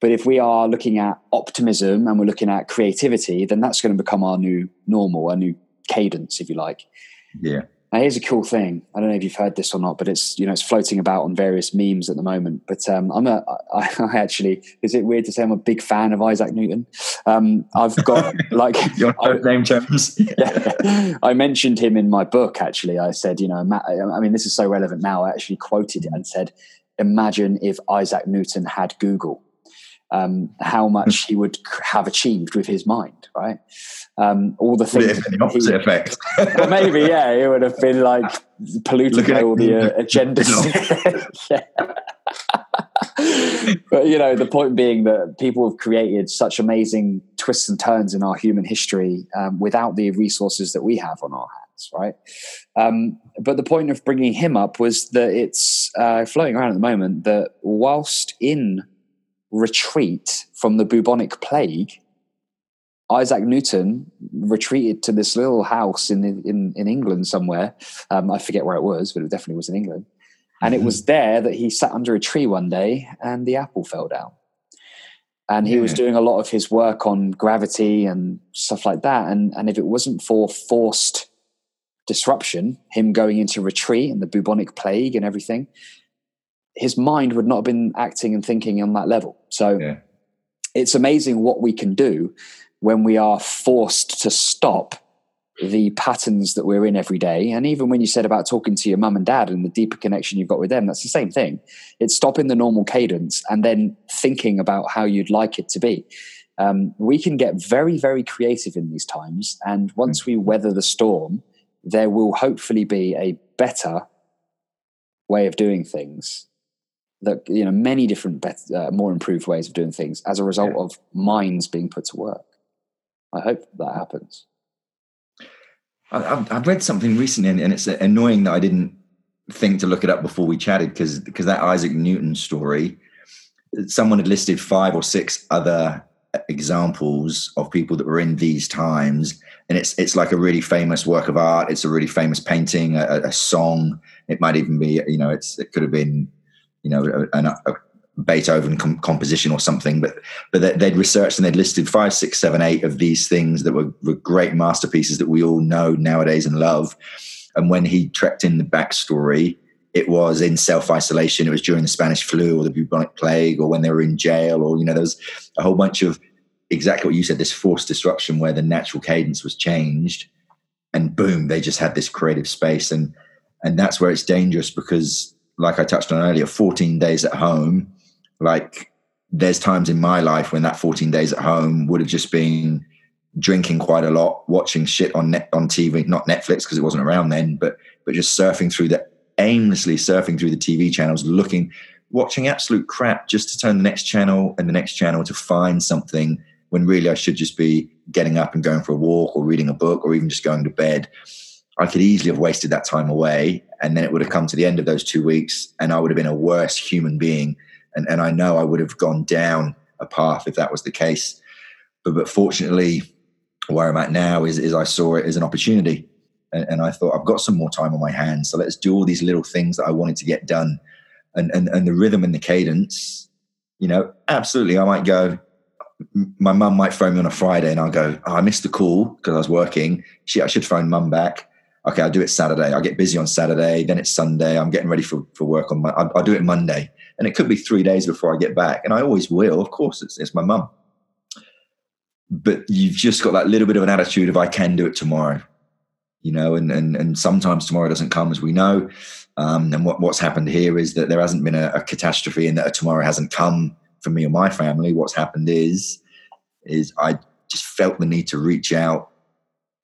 But if we are looking at optimism and we're looking at creativity, then that's going to become our new normal, our new cadence, if you like. yeah. Now, here's a cool thing. I don't know if you've heard this or not, but it's you know it's floating about on various memes at the moment. But um, I'm a I, I actually is it weird to say I'm a big fan of Isaac Newton? Um, I've got like Your I- name terms. yeah. I mentioned him in my book. Actually, I said, you know, I mean, this is so relevant now. I actually quoted it and said, "Imagine if Isaac Newton had Google, um, how much he would have achieved with his mind, right? Um, all the Would things. it have been the opposite effect? well, maybe, yeah, it would have been like polluted Looking all the uh, agendas. but you know, the point being that people have created such amazing twists and turns in our human history um, without the resources that we have on our hands, right? Um, but the point of bringing him up was that it's uh, floating around at the moment that whilst in retreat from the bubonic plague, Isaac Newton retreated to this little house in in, in England somewhere. Um, I forget where it was, but it definitely was in England. And it was there that he sat under a tree one day, and the apple fell down. And he was doing a lot of his work on gravity and stuff like that. And and if it wasn't for forced disruption, him going into retreat and the bubonic plague and everything, his mind would not have been acting and thinking on that level. So Yeah. it's amazing what we can do when we are forced to stop the patterns that we're in every day. And even when you said about talking to your mum and dad and the deeper connection you've got with them, that's the same thing. It's stopping the normal cadence and then thinking about how you'd like it to be. Um, we can get very, very creative in these times. And once we weather the storm, there will hopefully be a better way of doing things that you know many different bet- uh, more improved ways of doing things as a result Yeah. of minds being put to work i hope that happens I, I've, I've read something recently, and, and it's annoying that I didn't think to look it up before we chatted because because that Isaac Newton story, someone had listed five or six other examples of people that were in these times, and it's it's like a really famous work of art. It's a really famous painting, a, a song. It might even be, you know, it's it could have been, you know, a, Beethoven com- composition or something, but but they- they'd researched and they'd listed five, six, seven, eight of these things that were, were great masterpieces that we all know nowadays and love. And when he trekked in the backstory, it was in self isolation. It was during the Spanish flu or the bubonic plague, or when they were in jail, or you know, there was a whole bunch of exactly what you said, this forced disruption where the natural cadence was changed, and boom, they just had this creative space, and and that's where it's dangerous because, like I touched on earlier, 14 days at home like there's times in my life when that 14 days at home would have just been drinking quite a lot watching shit on net on tv not netflix because it wasn't around then but but just surfing through the aimlessly surfing through the tv channels looking watching absolute crap just to turn the next channel and the next channel to find something when really i should just be getting up and going for a walk or reading a book or even just going to bed. I could easily have wasted that time away and then it would have come to the end of those two weeks and i would have been a worse human being and, and I know I would have gone down a path if that was the case. But, but fortunately, where I'm at now is, is I saw it as an opportunity. And, and I thought, I've got some more time on my hands. So let's do all these little things that I wanted to get done. And, and, and the rhythm and the cadence, you know, absolutely. I might go, my mum might phone me on a Friday and I'll go, oh, I missed the call because I was working. Shit, I should phone mum back. Okay, I'll do it Saturday. I'll get busy on Saturday. Then it's Sunday. I'm getting ready for, for work on my, I'll, I'll do it Monday. And it could be three days before I get back. And I always will. Of course, it's, it's my mum. But you've just got that little bit of an attitude of, I can do it tomorrow, you know, and, and, and sometimes tomorrow doesn't come as we know. Um, and what, what's happened here is that there hasn't been a, a catastrophe and that a tomorrow hasn't come for me or my family. What's happened is, is I just felt the need to reach out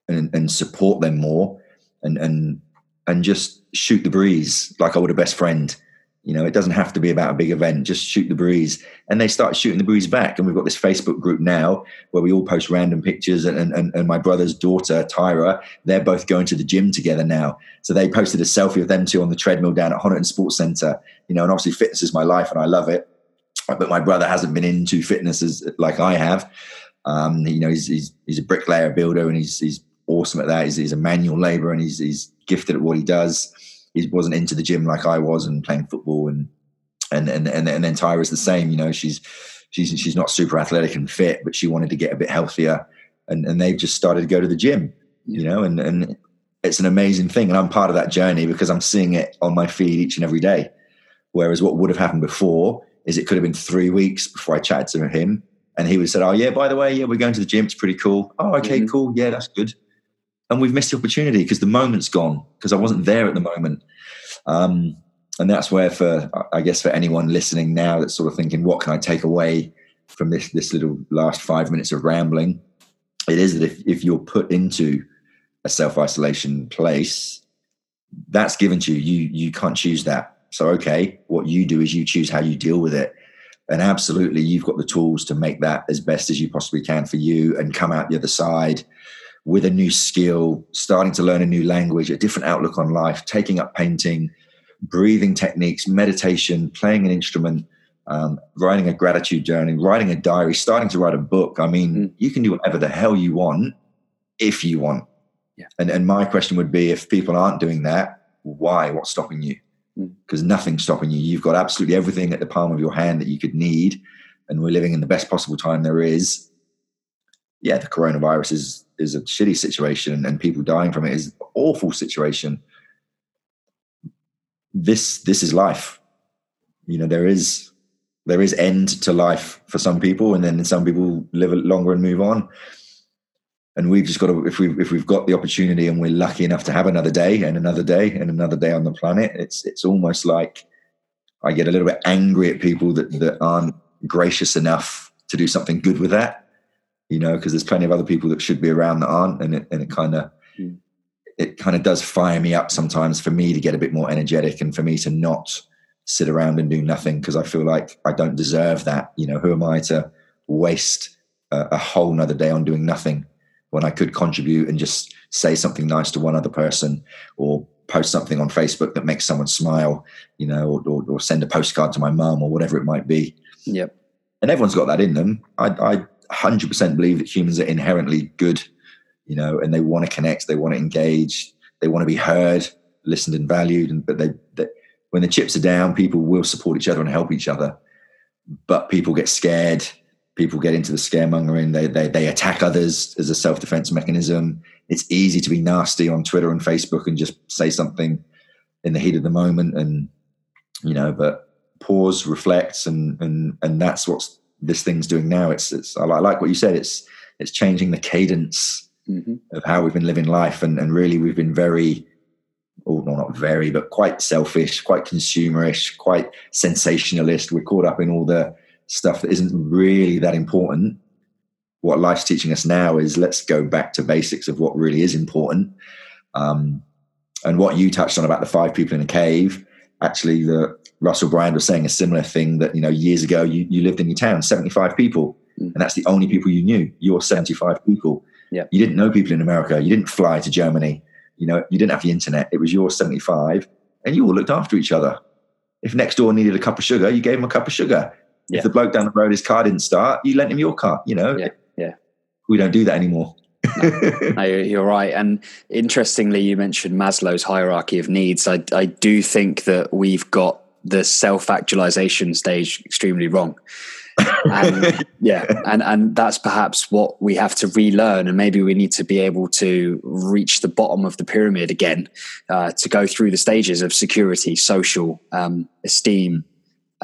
and, and support them more and and and just shoot the breeze like I would a best friend. You know, it doesn't have to be about a big event. Just shoot the breeze, and they start shooting the breeze back. And we've got this Facebook group now where we all post random pictures. And and, and my brother's daughter Tyra, they're both going to the gym together now. So they posted a selfie of them two on the treadmill down at Honiton Sports Centre. You know, and obviously fitness is my life, and I love it. But my brother hasn't been into fitness as like I have. Um, you know, he's, he's he's a bricklayer builder, and he's he's awesome at that. He's, he's a manual laborer and he's, he's gifted at what he does. He wasn't into the gym like I was and playing football and and and and, and then Tyra's the same. You know, she's she's she's not super athletic and fit, but she wanted to get a bit healthier, and and they've just started to go to the gym. You know, and and it's an amazing thing, and I'm part of that journey because I'm seeing it on my feed each and every day. Whereas what would have happened before is it could have been three weeks before I chatted to him, and he would have said, "Oh yeah, by the way, yeah, we're going to the gym. It's pretty cool. Oh okay, Mhm. cool. Yeah, that's good." And we've missed the opportunity because the moment's gone because I wasn't there at the moment. Um, and that's where, for I guess, for anyone listening now that's sort of thinking, what can I take away from this this little last five minutes of rambling? It is that if if you're put into a self isolation place, that's given to you. You you can't choose that. So okay, what you do is you choose how you deal with it. And absolutely, you've got the tools to make that as best as you possibly can for you and come out the other side with a new skill, starting to learn a new language, a different outlook on life, taking up painting, breathing techniques, meditation, playing an instrument, um, writing a gratitude journey, writing a diary, starting to write a book. I mean, Mm. you can do whatever the hell you want if you want. Yeah. And, and my question would be if people aren't doing that, why? What's stopping you? Mm. Because nothing's stopping you. You've got absolutely everything at the palm of your hand that you could need. And we're living in the best possible time there is. Yeah, the coronavirus is is a shitty situation and people dying from it is an awful situation. This this is life. You know, there is there is end to life for some people, and then some people live longer and move on. And we've just got to if we if we've got the opportunity and we're lucky enough to have another day and another day and another day on the planet, it's it's almost like I get a little bit angry at people that that aren't gracious enough to do something good with that. You know, because there's plenty of other people that should be around that aren't, and it and it kind of Mm. it kind of does fire me up sometimes for me to get a bit more energetic and for me to not sit around and do nothing because I feel like I don't deserve that. You know, who am I to waste a, a whole nother day on doing nothing when I could contribute and just say something nice to one other person or post something on Facebook that makes someone smile, you know, or, or, or send a postcard to my mum or whatever it might be. Yep. And everyone's got that in them. I, I 100% believe that humans are inherently good, you know, and they want to connect, they want to engage, they want to be heard, listened, and valued. And but they, they when the chips are down, people will support each other and help each other. But people get scared. People get into the scaremongering. They they they attack others as a self defense mechanism. It's easy to be nasty on Twitter and Facebook and just say something in the heat of the moment, and you know. But pause, reflect, and and and that's what this thing's doing now. It's it's I like, what you said. It's it's changing the cadence hmm of how we've been living life. And, and really we've been very or no, not very but quite selfish quite consumerish quite sensationalist. We're caught up in all the stuff that isn't really that important. What life's teaching us now is let's go back to basics of what really is important. Um, and what you touched on about the five people in a cave actually the russell brand was saying a similar thing that you know years ago you, you lived in your town 75 people Mm. and that's the only people you knew you're 75 people Yeah. you didn't know people in america you didn't fly to germany you know you didn't have the internet it was your 75 and you all looked after each other if next door needed a cup of sugar you gave him a cup of sugar Yeah. if the bloke down the road his car didn't start you lent him your car you know Yeah, yeah. we don't do that anymore No, you're right. And interestingly, you mentioned Maslow's hierarchy of needs. I, I do think that we've got the self actualization stage extremely wrong. and yeah and and that's perhaps what we have to relearn and maybe we need to be able to reach the bottom of the pyramid again uh, to go through the stages of security social um, esteem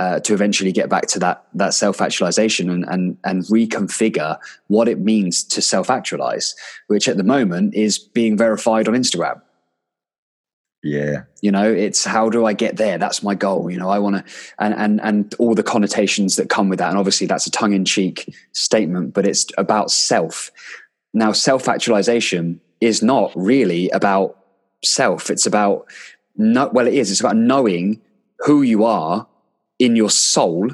uh, to eventually get back to that that self actualization and, and and reconfigure what it means to self actualize, which at the moment is being verified on Instagram. Yeah. You know, it's how do I get there? That's my goal. You know, I want to, and and and all the connotations that come with that. And obviously, that's a tongue in cheek statement, but it's about self. Now, self actualization is not really about self. It's about no, well, it is. It's about knowing who you are in your soul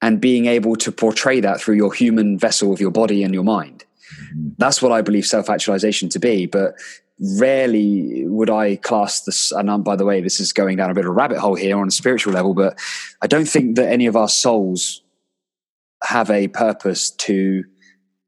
and being able to portray that through your human vessel of your body and your mind. Mm-hmm. That's what I believe self actualization to be. But rarely would I class this. And um, by the way, this is going down a bit of a rabbit hole here on a spiritual level, but I don't think that any of our souls have a purpose to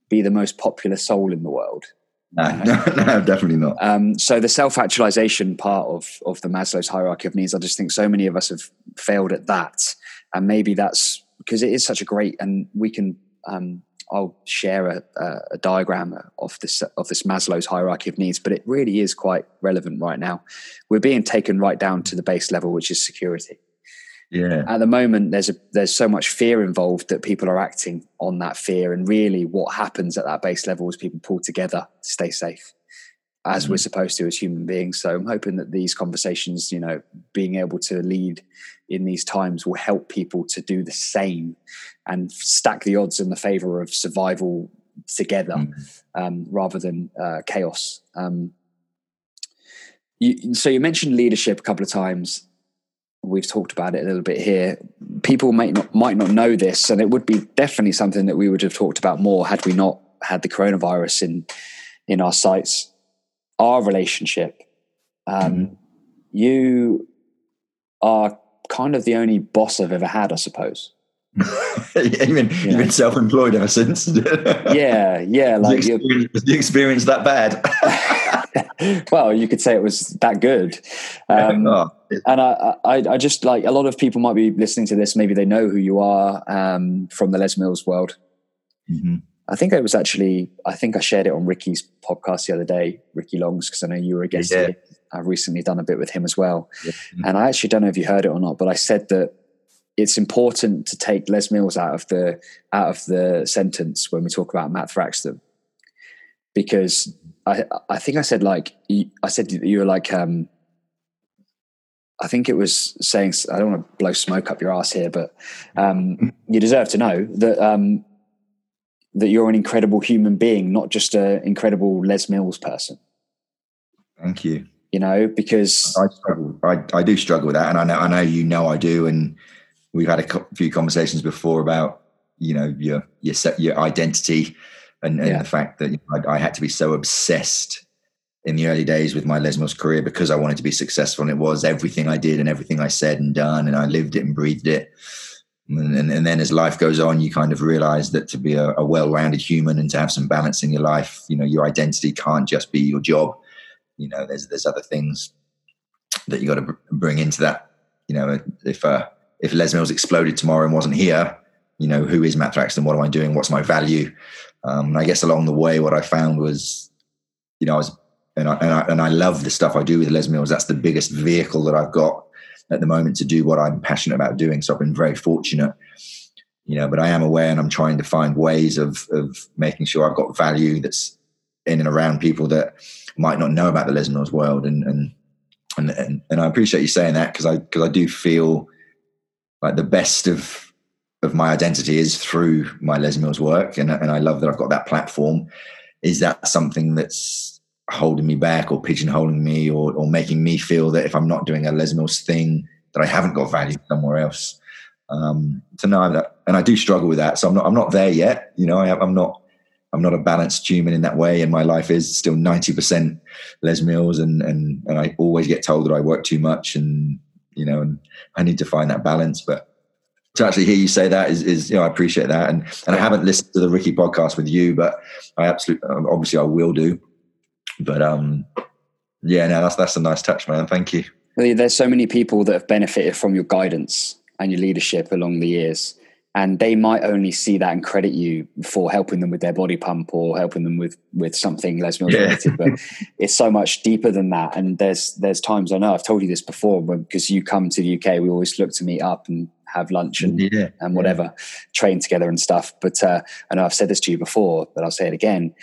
be the most popular soul in the world. No, no, no, definitely not. Um, so the self-actualization part of of the Maslow's hierarchy of needs, I just think so many of us have failed at that, and maybe that's because it is such a great, and we can. Um, I'll share a, a, a diagram of this of this Maslow's hierarchy of needs, but it really is quite relevant right now. We're being taken right down to the base level, which is security Yeah. at the moment there's a there's so much fear involved that people are acting on that fear and really what happens at that base level is people pull together to stay safe as we're mm-hmm. supposed to as human beings so i'm hoping that these conversations you know being able to lead in these times will help people to do the same and stack the odds in the favor of survival together Mm. um, rather than uh, chaos um, you, so you mentioned leadership a couple of times we've talked about it a little bit here. People might not might not know this, and it would be definitely something that we would have talked about more had we not had the coronavirus in in our sights. Our relationship, um, you are kind of the only boss I've ever had, I suppose. you've been, you've been self-employed ever since. Yeah, yeah, like the you experience, was the experience that bad? well, you could say it was that good. Um, Oh, and I, I, I just like a lot of people might be listening to this. Maybe they know who you are um, from the Les Mills world. mhm. I think it was actually, I think I shared it on Ricky's podcast the other day, Ricky Longs, because I know you were a guest Yeah. here. I've recently done a bit with him as well. Yeah. And I actually don't know if you heard it or not, but I said that it's important to take Les Mills out of the out of the sentence when we talk about Matt Thraxton. Because I I think I said like I said that you were like um I think it was saying I don't want to blow smoke up your ass here, but um, you deserve to know that um, that you're an incredible human being, not just an incredible Les Mills person. Thank you. You know, because I struggle. I, I do struggle with that, and I know I know you know I do. And we've had a co- few conversations before about you know your your your identity and, and Yeah. the fact that you know, I, I had to be so obsessed in the early days with my Les Mills career because I wanted to be successful, and it was everything I did and everything I said and done, and I lived it and breathed it. And, and, and then as life goes on, you kind of realize that to be a, a well-rounded human and to have some balance in your life, you know, your identity can't just be your job. You know, there's there's other things that you got to br- bring into that. You know, if uh, if Les Mills exploded tomorrow and wasn't here, you know, who is Matt Thraxton? What am I doing? What's my value? Um, and I guess along the way, what I found was, you know, I was and I, and I and I love the stuff I do with Les Mills. That's the biggest vehicle that I've got at the moment to do what I'm passionate about doing. So I've been very fortunate, you know. But I am aware, and I'm trying to find ways of of making sure I've got value that's in and around people that might not know about the Les Mills world, and and and and, and I appreciate you saying that because I because I do feel like the best of of my identity is through my Les Mills work, and and I love that I've got that platform. Is that something that's holding me back or pigeonholing me or or making me feel that if I'm not doing a Les Mills thing that I haven't got value somewhere else? Um, know that, and I do struggle with that. So I'm not I'm not there yet. You know, I, I'm not I'm not a balanced human in that way, and my life is still ninety percent Les Mills, and and and I always get told that I work too much, and you know, and I need to find that balance. But to actually hear you say that is, is you know, I appreciate that, and and I haven't listened to the Ricky podcast with you, but I absolutely, obviously, I will do. But um, yeah, no, that's that's a nice touch, man. Thank you. there's so many people that have benefited from your guidance and your leadership along the years. And they might only see that and credit you for helping them with their body pump or helping them with with something Les Mills Yeah. related. But it's so much deeper than that. And there's there's times I know I've told you this before, because you come to the UK, we always look to meet up and have lunch and yeah, and whatever, train together and stuff. But uh, I know I've said this to you before, but I'll say it again.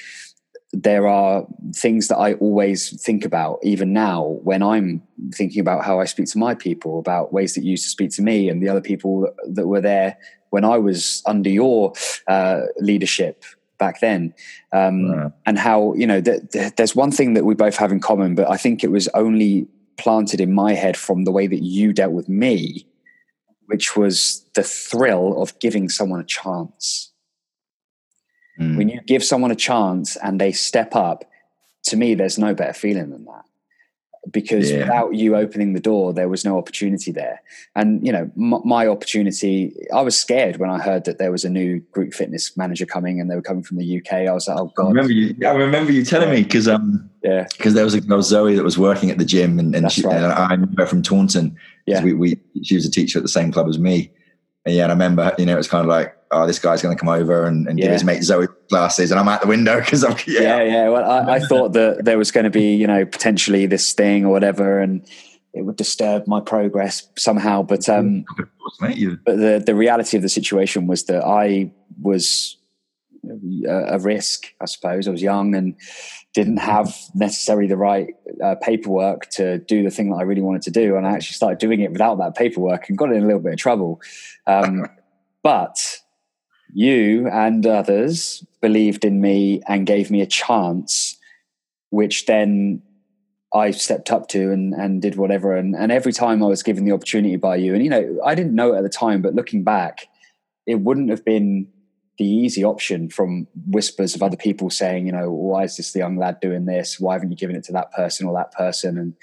There are things that I always think about, even now, when I'm thinking about how I speak to my people, about ways that you used to speak to me and the other people that were there when I was under your uh, leadership back then. Um, Wow. And how, you know, th- th- there's one thing that we both have in common, but I think it was only planted in my head from the way that you dealt with me which was the thrill of giving someone a chance. Mm. When you give someone a chance and they step up, to me, there's no better feeling than that. Because Yeah. without you opening the door, there was no opportunity there. And, you know, m- my opportunity, I was scared when I heard that there was a new group fitness manager coming and they were coming from the UK. I was like, oh, I God. remember you. I remember you telling me because um Yeah. because there was a girl Zoe that was working at the gym and, and, she, right. and I knew her from Taunton. Yeah. we, we she was a teacher at the same club as me. And yeah, and I remember you know it was kind of like oh this guy's going to come over and, and give his mate Zoe glasses and I'm out the window because I'm yeah, yeah, yeah. Well, I, I thought that there was going to be, you know, potentially this thing or whatever, and it would disturb my progress somehow. But um, course, but the the reality of the situation was that I was a, a risk, I suppose. I was young and didn't have necessarily the right uh, paperwork to do the thing that I really wanted to do, and I actually started doing it without that paperwork and got in a little bit of trouble. Um, but you and others believed in me and gave me a chance, which then I stepped up to and, and did whatever. And, and every time I was given the opportunity by you, and you know, I didn't know it at the time, but looking back, it wouldn't have been the easy option from whispers of other people saying, you know, why is this young lad doing this? Why haven't you given it to that person or that person? And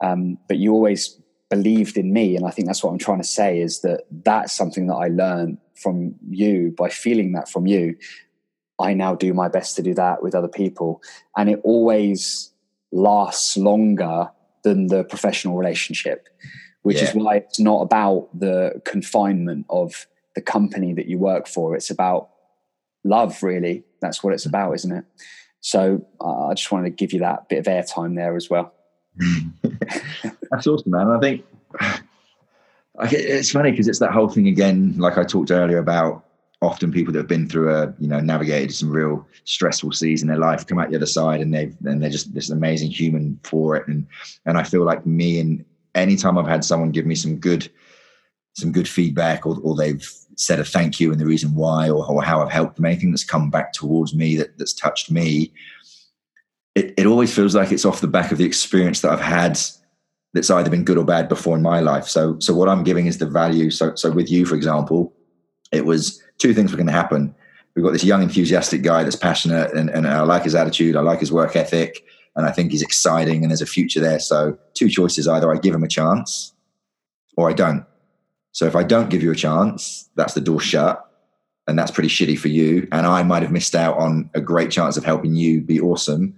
um, but you always believed in me, and I think that's what I'm trying to say is that that's something that I learned from you by feeling that from you. I now do my best to do that with other people, and it always lasts longer than the professional relationship, which is why it's not about the confinement of the company that you work for. It's about love, really. That's what it's about, isn't it? So uh, I just wanted to give you that bit of airtime there as well. That's awesome, man. I think it's funny because it's that whole thing again, like I talked earlier about often people that have been through a, you know, navigated some real stressful seas in their life come out the other side and they've, and they're just this amazing human for it. And, and I feel like me and anytime I've had someone give me some good, some good feedback or, or they've said a thank you and the reason why, or, or how I've helped them, anything that's come back towards me that, that's touched me, it, it always feels like it's off the back of the experience that I've had that's either been good or bad before in my life. So so what I'm giving is the value. So so with you, for example, it was two things were going to happen. We've got this young, enthusiastic guy that's passionate, and, and I like his attitude, I like his work ethic, and I think he's exciting, and there's a future there. So two choices: either I give him a chance, or I don't. So if I don't give you a chance, that's the door shut, and that's pretty shitty for you. And I might have missed out on a great chance of helping you be awesome,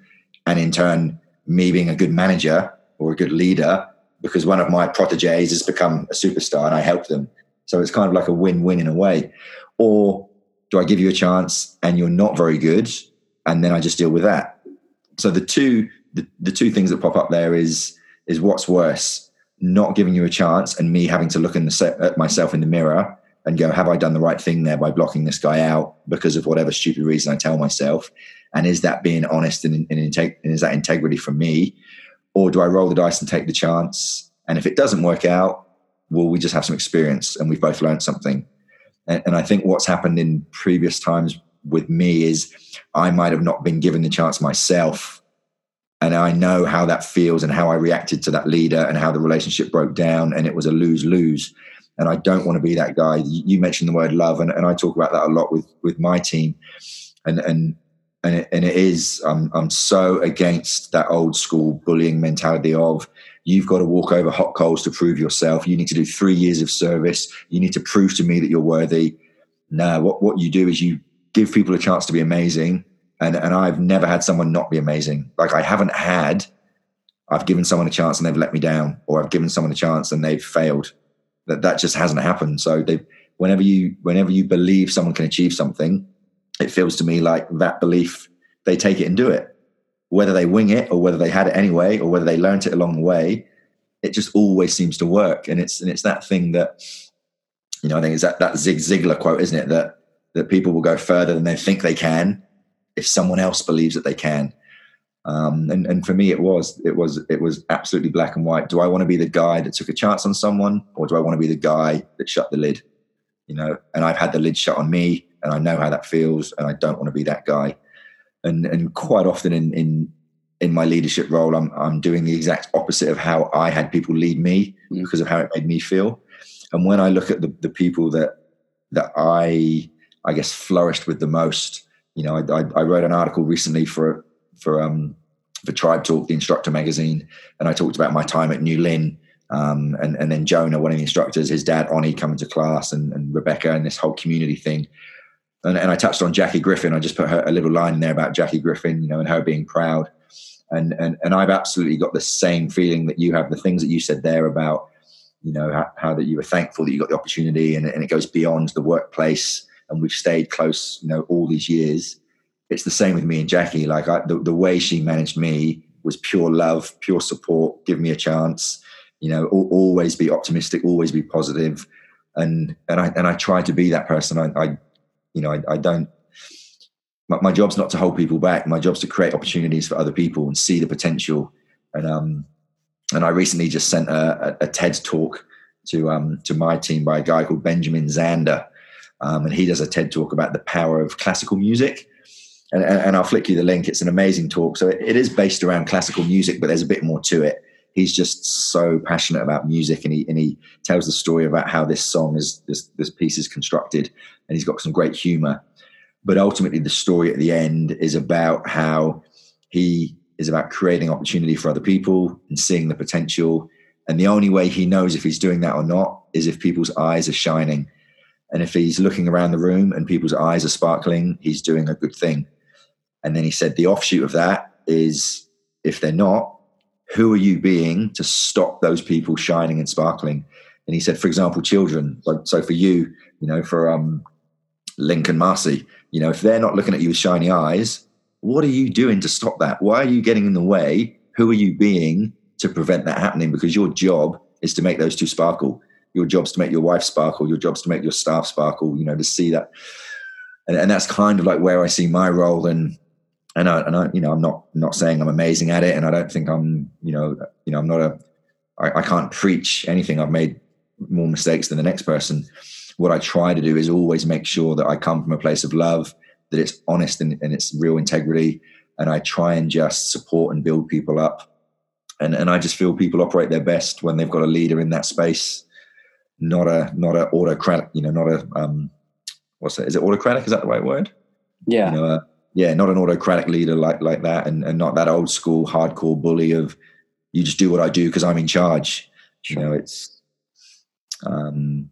and in turn, me being a good manager or a good leader because one of my proteges has become a superstar and I help them. So it's kind of like a win-win in a way. Or do I give you a chance and you're not very good and then I just deal with that? So the two the, the two things that pop up there is is what's worse, not giving you a chance and me having to look in the se- at myself in the mirror and go, have I done the right thing there by blocking this guy out because of whatever stupid reason I tell myself? And is that being honest and, and, and is that integrity from me? Or do I roll the dice and take the chance? And if it doesn't work out, well, we just have some experience and we've both learned something. And, and I think what's happened in previous times with me is I might have not been given the chance myself. And I know how that feels and how I reacted to that leader and how the relationship broke down. And it was a lose lose. And I don't want to be that guy. You mentioned the word love, and, and I talk about that a lot with, with my team. And, and and it, and it is I'm, I'm so against that old school bullying mentality of you've got to walk over hot coals to prove yourself. You need to do three years of service. You need to prove to me that you're worthy. No what, what you do is you give people a chance to be amazing. And, and i've never had someone not be amazing. Like i haven't had i've given someone a chance and they've let me down or i've given someone a chance and they've failed. That that just hasn't happened. So they've whenever you whenever you believe someone can achieve something, it feels to me like that belief they take it and do it. Whether they wing it or whether they had it anyway or whether they learned it along the way, it just always seems to work. And it's and it's that thing that you know I think it's that that Zig Ziglar quote, isn't it? That that people will go further than they think they can if someone else believes that they can. Um, and, and for me, it was it was it was absolutely black and white. Do I want to be the guy that took a chance on someone, or do I want to be the guy that shut the lid? You know, and I've had the lid shut on me, and I know how that feels, and I don't want to be that guy. And and quite often in in in my leadership role, I'm I'm doing the exact opposite of how I had people lead me Mm. because of how it made me feel. And when I look at the the people that that I I guess flourished with the most, you know, I, I, I wrote an article recently for for um for Tribe Talk, the instructor magazine, and I talked about my time at New Lynn. Um, and, and then Jonah, one of the instructors, his dad, Oni, coming to class, and, and Rebecca, and this whole community thing. And, and I touched on Jackie Griffin. I just put her, a little line in there about Jackie Griffin, you know, and her being proud. And, and, and I've absolutely got the same feeling that you have. The things that you said there about, you know, how, how that you were thankful that you got the opportunity, and, and it goes beyond the workplace. And we've stayed close, you know, all these years. It's the same with me and Jackie. Like I, the, the way she managed me was pure love, pure support, give me a chance. You know, al- always be optimistic, always be positive. positive, and and I and I try to be that person. I, I you know, I, I don't. My, my job's not to hold people back. My job's to create opportunities for other people and see the potential. And um, and I recently just sent a, a, a TED talk to um to my team by a guy called Benjamin Zander, um, and he does a TED talk about the power of classical music. And, and, I'll flick you the link. It's an amazing talk. So it, it is based around classical music, but there's a bit more to it. He's just so passionate about music, and he and he tells the story about how this song is this this piece is constructed, and he's got some great humor. But ultimately, the story at the end is about how he is about creating opportunity for other people and seeing the potential. And the only way he knows if he's doing that or not is if people's eyes are shining. And if he's looking around the room and people's eyes are sparkling, he's doing a good thing. And then he said the offshoot of that is if they're not, who are you being to stop those people shining and sparkling? And he said, for example, children. So, so for you, you know, for um, And Marcy, you know, if they're not looking at you with shiny eyes, what are you doing to stop that? Why are you getting in the way? Who are you being to prevent that happening? Because your job is to make those two sparkle. Your job's to make your wife sparkle. Your job's to make your staff sparkle. You know, to see that, and, and that's kind of like where I see my role. And and I, and I, you know, I'm not not saying I'm amazing at it, and I don't think I'm, you know, you know, I'm not a, I, I can't preach anything. I've made more mistakes than the next person. What I try to do is always make sure that I come from a place of love, that it's honest and, and it's real integrity, and I try and just support and build people up. And and I just feel people operate their best when they've got a leader in that space, not a not a autocratic, you know, not a um, what's that? Is it autocratic? Is that the right word? Yeah. you know, uh, yeah, not an autocratic leader like like that, and, and not that old school hardcore bully of you just do what I do because I'm in charge. You know, it's um,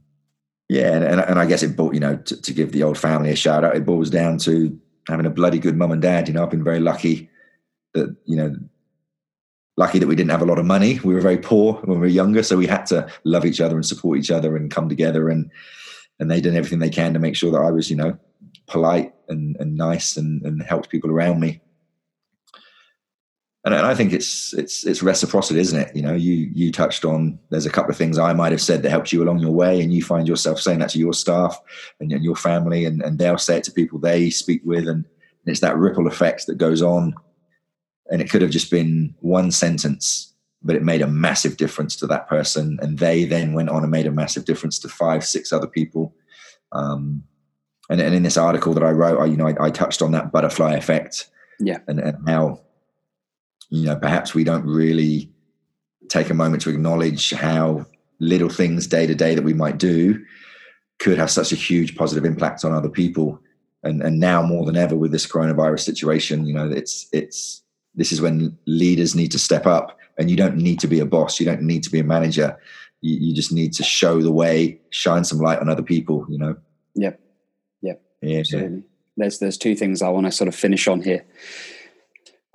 yeah, and, and and I guess it brought you know to, to give the old family a shout out. It boils down to having a bloody good mum and dad. You know, I've been very lucky that you know lucky that we didn't have a lot of money. We were very poor when we were younger, so we had to love each other and support each other and come together and and they did everything they can to make sure that I was, you know, polite and, and nice and, and helped people around me. And, and I think it's it's it's reciprocity, isn't it? You know, you you touched on there's a couple of things I might have said that helped you along your way, and you find yourself saying that to your staff and, and your family, and, and they'll say it to people they speak with, and it's that ripple effect that goes on. And it could have just been one sentence, but it made a massive difference to that person, and they then went on and made a massive difference to five, six other people. Um, and, and in this article that I wrote, I, you know, I, I touched on that butterfly effect, Yeah. and, and how, you know, perhaps we don't really take a moment to acknowledge how little things day to day that we might do could have such a huge positive impact on other people. And and now more than ever with this coronavirus situation, you know, it's it's this is when leaders need to step up, and you don't need to be a boss, you don't need to be a manager. You, you just need to show the way, shine some light on other people. You know. Yep. Yep. Yeah. Absolutely. There's there's two things I want to sort of finish on here.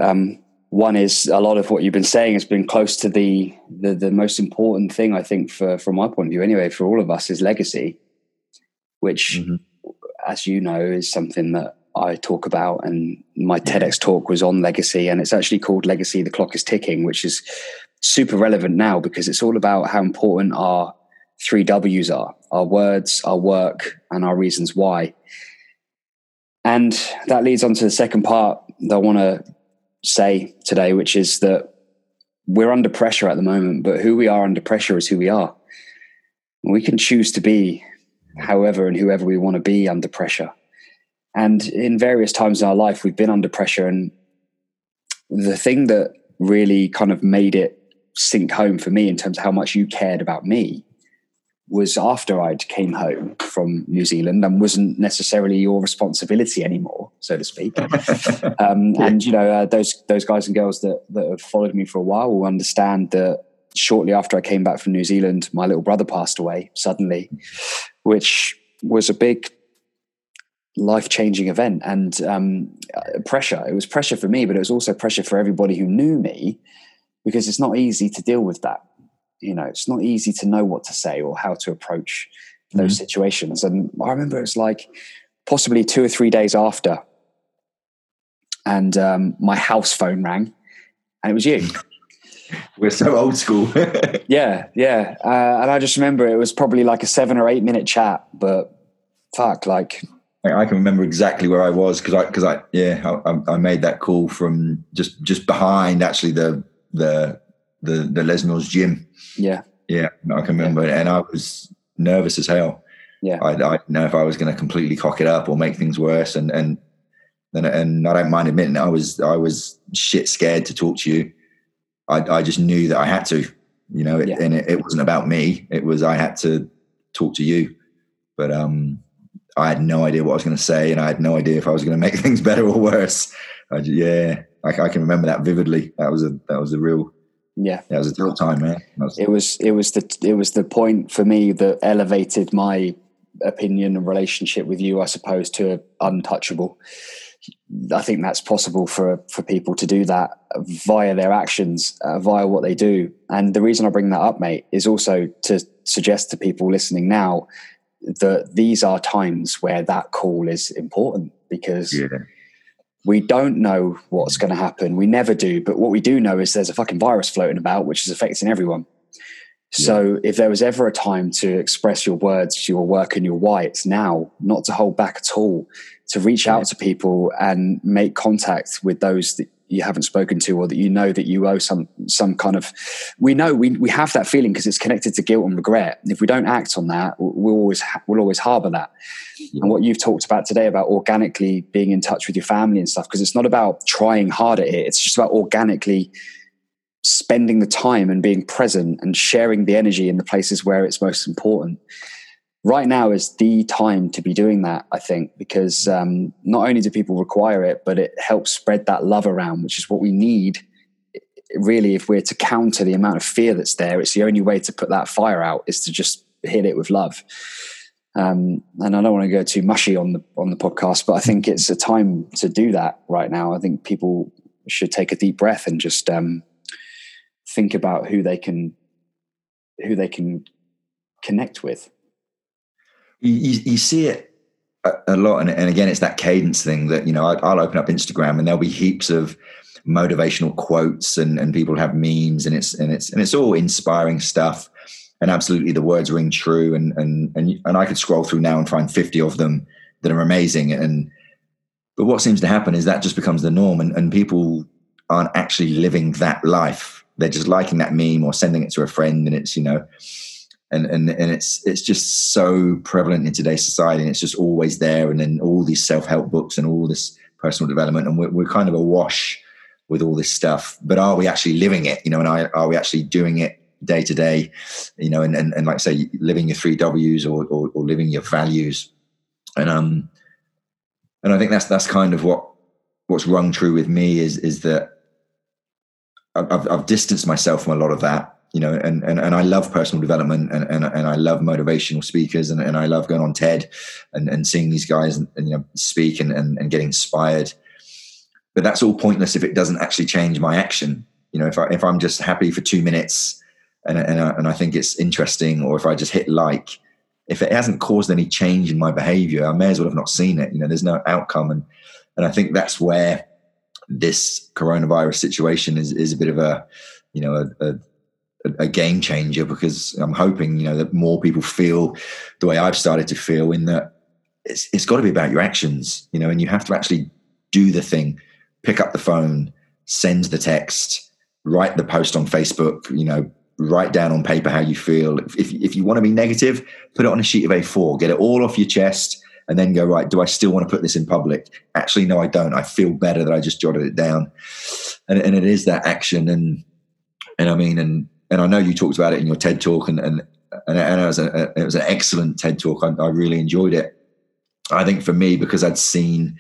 Um, one is a lot of what you've been saying has been close to the, the the most important thing I think for from my point of view anyway for all of us is legacy. which, Mhm. as you know, is something that I talk about. And my TEDx talk was on legacy, and it's actually called Legacy The Clock is Ticking, which is super relevant now because it's all about how important our three W's are our words, our work, and our reasons why. And that leads on to the second part that I want to say today, which is that we're under pressure at the moment, but who we are under pressure is who we are. We can choose to be however and whoever we want to be under pressure. And in various times in our life, we've been under pressure. And the thing that really kind of made it sink home for me in terms of how much you cared about me was after I'd came home from New Zealand and wasn't necessarily your responsibility anymore, so to speak. um, And you know, uh, those those guys and girls that that have followed me for a while will understand that shortly after I came back from New Zealand, my little brother passed away suddenly, which was a big life changing event and um, uh, pressure. It was pressure for me, but it was also pressure for everybody who knew me because it's not easy to deal with that. You know, it's not easy to know what to say or how to approach those situations. And I remember it was like possibly two or three days after, and um, my house phone rang, and it was you. We're so old school. Yeah, yeah. Uh, and I just remember it was probably like a seven or eight minute chat, but fuck, like, I can remember exactly where I was because I because I yeah I- I made that call from just just behind actually the the the the Les Mills gym. yeah, Yeah, I can remember, it, and I was nervous as hell. yeah, I, I didn't know if I was going to completely cock it up or make things worse, and and and, and I don't mind admitting I was I was shit scared to talk to you. I I just knew that I had to, you know, it, Yeah. and it, it wasn't about me. It was I had to talk to you, but um, I had no idea what I was going to say, and I had no idea if I was going to make things better or worse. I yeah, I, I can remember that vividly. That was a that was a real yeah. that was a tough time, man. Was- It was it was the it was the point for me that elevated my opinion and relationship with you, I suppose, to untouchable. I think that's possible for for people to do that via their actions, uh, via what they do. And the reason I bring that up, mate, is also to suggest to people listening now that these are times where that call is important because yeah, we don't know what's going to happen. We never do. But what we do know is there's a fucking virus floating about, which is affecting everyone. So if there was ever a time to express your words, your work, and your why, it's now. Not to hold back at all. To reach out to people and make contact with those that you haven't spoken to, or that you know that you owe some some kind of. We know we we have that feeling because it's connected to guilt and regret. And if we don't act on that, we'll always we'll always harbour that. And what you've talked about today about organically being in touch with your family and stuff, because it's not about trying hard at it. It's just about organically spending the time and being present and sharing the energy in the places where it's most important. Right now is the time to be doing that, I think, because um, not only do people require it, but it helps spread that love around, which is what we need. Really, if we're to counter the amount of fear that's there, it's the only way to put that fire out is to just hit it with love. Um, and I don't want to go too mushy on the on the podcast, but I think it's a time to do that right now. I think people should take a deep breath and just um, think about who they can who they can connect with. You, you, see it a, lot and, and again it's that cadence thing that you know I, i'll open up instagram and there'll be heaps of motivational quotes and, and people have memes and it's and it's and it's all inspiring stuff and absolutely the words ring true and and and, and i could scroll through now and find 50 of them that are amazing. And but what seems to happen is that just becomes the norm and, and people aren't actually living that life. They're just liking that meme or sending it to a friend and it's you know and and and it's it's just so prevalent in today's society and it's just always there and then all these self-help books and all this personal development and we're, we're kind of awash with all this stuff. But are we actually living it? You know and are, are we actually doing it day to day? You know and, and and like I say living your three w's or, or or living your values. And um and i think that's that's kind of what what's rung true with me is is that I've- I've distanced myself from a lot of that, you know, and, and, and I love personal development and, and, and I love motivational speakers and, and I love going on TED and, and seeing these guys and, and you know, speak and, and, and getting inspired. But that's all pointless if it doesn't actually change my action. You know, if I, if I'm just happy for two minutes and, and, I, and I think it's interesting, or if I just hit like, if it hasn't caused any change in my behavior, I may as well have not seen it. You know, there's no outcome. And, and I think that's where this coronavirus situation is, is a bit of a, you know, a, a a game changer because I'm hoping you know that more people feel the way I've started to feel in that it's it's got to be about your actions you know and you have to actually do the thing. Pick up the phone send the text write the post on Facebook you know write down on paper how you feel. If if you want to be negative put it on a sheet of A4 get it all off your chest and then go right do I still want to put this in public? Actually no I don't. I feel better that I just jotted it down. And and it is that action and and I mean and and I know you talked about it in your TED talk, and and and, and it was a, it was an excellent TED talk. I, I, really enjoyed it. I think for me because I'd seen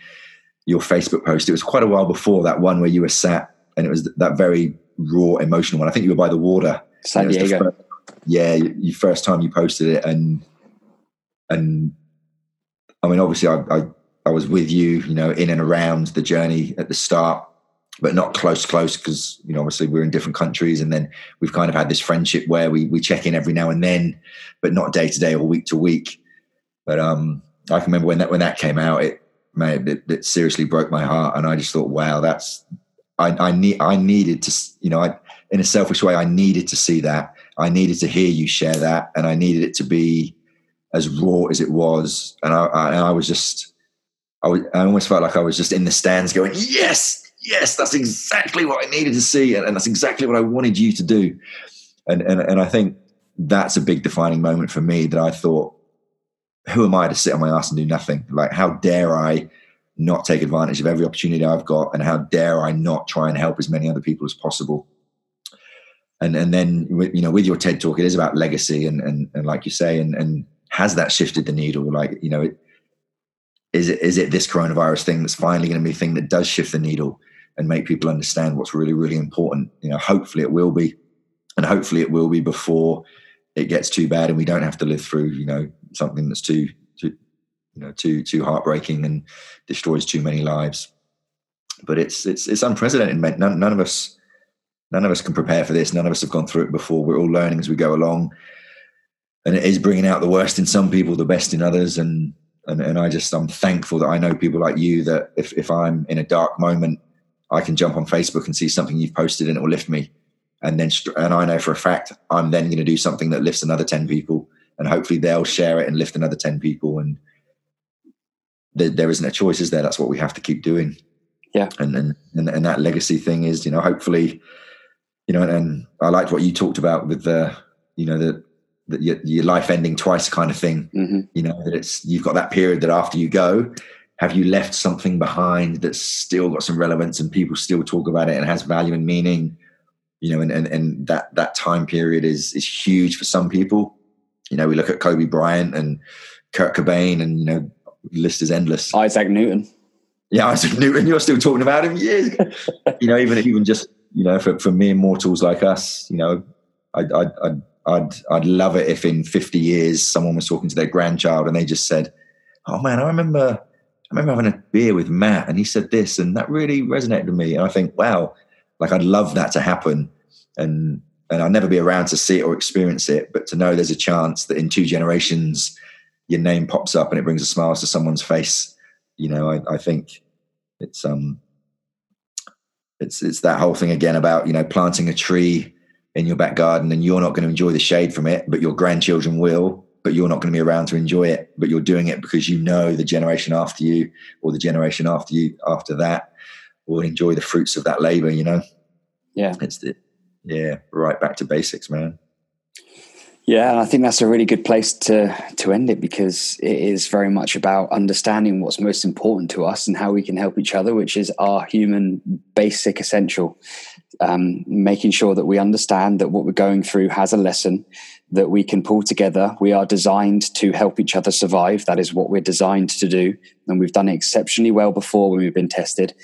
your Facebook post, it was quite a while before that one where you were sat, and it was that very raw, emotional one. I think you were by the water, San Diego. First, yeah, your first time you posted it, and and I mean, obviously, I, I I was with you, you know, in and around the journey at the start but not close close because you know obviously we're in different countries and then we've kind of had this friendship where we we check in every now and then but not day to day or week to week. But um i can remember when that when that came out it it, it seriously broke my heart and i just thought wow that's i i need i needed to you know i in a selfish way i needed to see that. I needed to hear you share that and i needed it to be as raw as it was. And i i, I was just I, I almost felt like I was just in the stands going, yes, yes, that's exactly what I needed to see, and, and that's exactly what I wanted you to do. And, and and I think that's a big defining moment for me that I thought, who am I to sit on my ass and do nothing? Like, how dare I not take advantage of every opportunity I've got, and how dare I not try and help as many other people as possible? And and then you know, with your TED talk, it is about legacy, and and, and like you say, and and has that shifted the needle? Like you know, it, is it is it this coronavirus thing that's finally going to be the thing that does shift the needle? And make people understand what's really, really important. You know, hopefully it will be, and hopefully it will be before it gets too bad and we don't have to live through, you know, something that's too, too, you know, too, too heartbreaking and destroys too many lives. But it's it's it's unprecedented. None, none of us, none of us can prepare for this. None of us have gone through it before. We're all learning as we go along, and it is bringing out the worst in some people, the best in others, and and, and I just I'm thankful that I know people like you that if if I'm in a dark moment I can jump on Facebook and see something you've posted and it will lift me. And then, and I know for a fact, I'm then going to do something that lifts another 10 people and hopefully they'll share it and lift another 10 people. And there, there isn't a choice, is there? That's what we have to keep doing. Yeah. And, and, and, and that legacy thing is, you know, hopefully, you know, and, and I liked what you talked about with the, you know, the, the your, your life ending twice kind of thing. Mm-hmm. You know, that it's, you've got that period that after you go, have you left something behind that's still got some relevance and people still talk about it and has value and meaning? You know and, and, and that that time period is is huge for some people. You know we look at kobe bryant and kurt cobain and you know list is endless. Isaac newton. Yeah isaac newton you're still talking about him. Years you know even even just you know for, for mere mortals like us you know I'd, I'd, I'd I'd I'd love it if in 50 years someone was talking to their grandchild and they just said, "Oh man, I remember I remember having a beer with Matt and he said this, and that really resonated with me. And I think, wow, like I'd love that to happen. And and I'll never be around to see it or experience it, but to know there's a chance that in two generations your name pops up and it brings a smile to someone's face. You know, I, I think it's um it's it's that whole thing again about, you know, planting a tree in your back garden and you're not going to enjoy the shade from it, but your grandchildren will but you're not going to be around to enjoy it. But you're doing it because you know the generation after you or the generation after you after that will enjoy the fruits of that labor. You know. Yeah. It's the yeah right back to basics, man. Yeah, and I think that's a really good place to to end it because it is very much about understanding what's most important to us and how we can help each other, which is our human basic essential. Um, making sure that we understand that what we're going through has a lesson that we can pull together. We are designed to help each other survive. That is what we're designed to do. And we've done it exceptionally well before when we've been tested.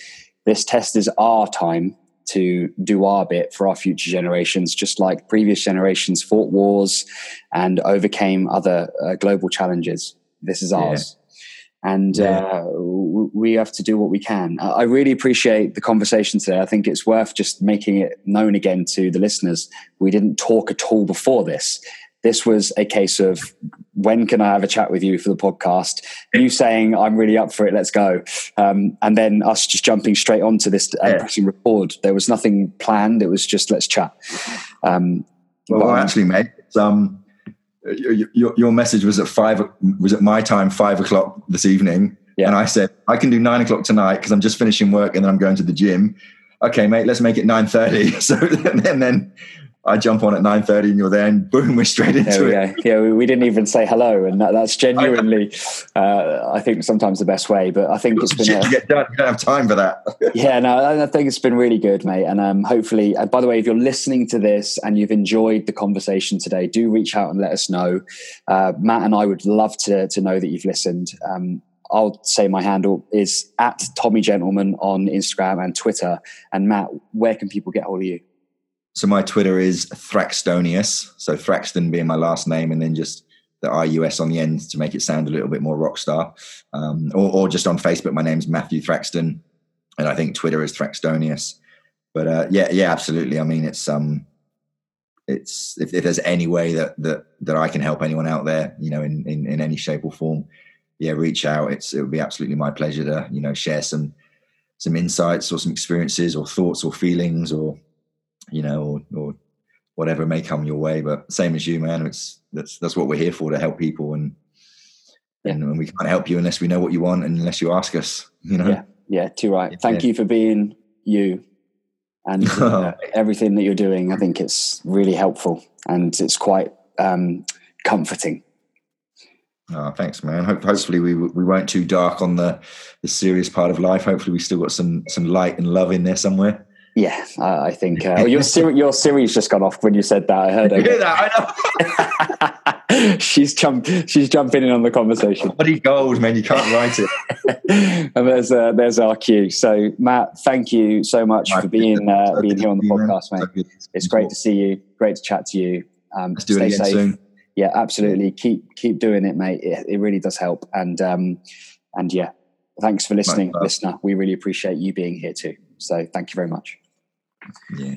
This test is our time to do our bit for our future generations, just like previous generations fought wars and overcame other uh, global challenges. This is ours. And yeah. uh, we have to do what we can. I really appreciate the conversation today. I think it's worth just making it known again to the listeners. We didn't talk at all before this. This was a case of when can I have a chat with you for the podcast? You saying I'm really up for it, let's go, um, and then us just jumping straight onto this and Yeah. pressing record. There was nothing planned. It was just let's chat. Um, Well, but- actually, mate, it's, um, your, your, your message was at five. Was at my time five o'clock this evening, Yeah. and I said I can do nine o'clock tonight because I'm just finishing work and then I'm going to the gym. Okay, mate, let's make it nine thirty. So and then I jump on at nine thirty, and you're there, and boom, we're straight into There we it. go. Yeah, we, we didn't even say hello, and that, that's genuinely, uh, I think, sometimes the best way. But I think it's been a, get done. You don't have time for that. yeah, no, I I think it's been really good, mate. And um, hopefully, and by the way, if you're listening to this and you've enjoyed the conversation today, do reach out and let us know. Uh, Matt and I would love to to know that you've listened. Um, I'll say my handle is at Tommy Gentleman on Instagram and Twitter. And Matt, where can people get hold of you? So my Twitter is Thraxtonius. So Thraxton being my last name, and then just the IUS on the end to make it sound a little bit more rock star. Um, or, or just on Facebook, my name's Matthew Thraxton, and I think Twitter is Thraxtonius. But uh, yeah, yeah, absolutely. I mean, it's um, it's if, if there's any way that that that I can help anyone out there, you know, in in, in any shape or form, yeah, reach out. It's it would be absolutely my pleasure to you know share some some insights or some experiences or thoughts or feelings or you know, or, or whatever may come your way. But same as you, man, it's that's that's what we're here for to help people, and and, and we can't help you unless we know what you want and unless you ask us. You know, Yeah. Yeah, too right. Thank you for being you and uh, everything that you're doing. I think it's really helpful and it's quite um, comforting. Oh, thanks, man. Hope, hopefully we we weren't too dark on the the serious part of life. Hopefully we still got some some light and love in there somewhere. Yeah, I, I think uh, your Siri, your Siri's just gone off when you said that. I heard her. that? I know. she's jump, she's jumping in on the conversation. Bloody gold, man. You can't write it. and there's uh, there's our cue. So Matt, thank you so much My for being uh, being here on the you, man. podcast, mate. It's great to see you. Great to chat to you. Um, Let's do stay it again safe. soon. Yeah, absolutely. Keep keep doing it, mate. It, it really does help. And um, and yeah, thanks for listening, listener. We really appreciate you being here too. So thank you very much. Yeah.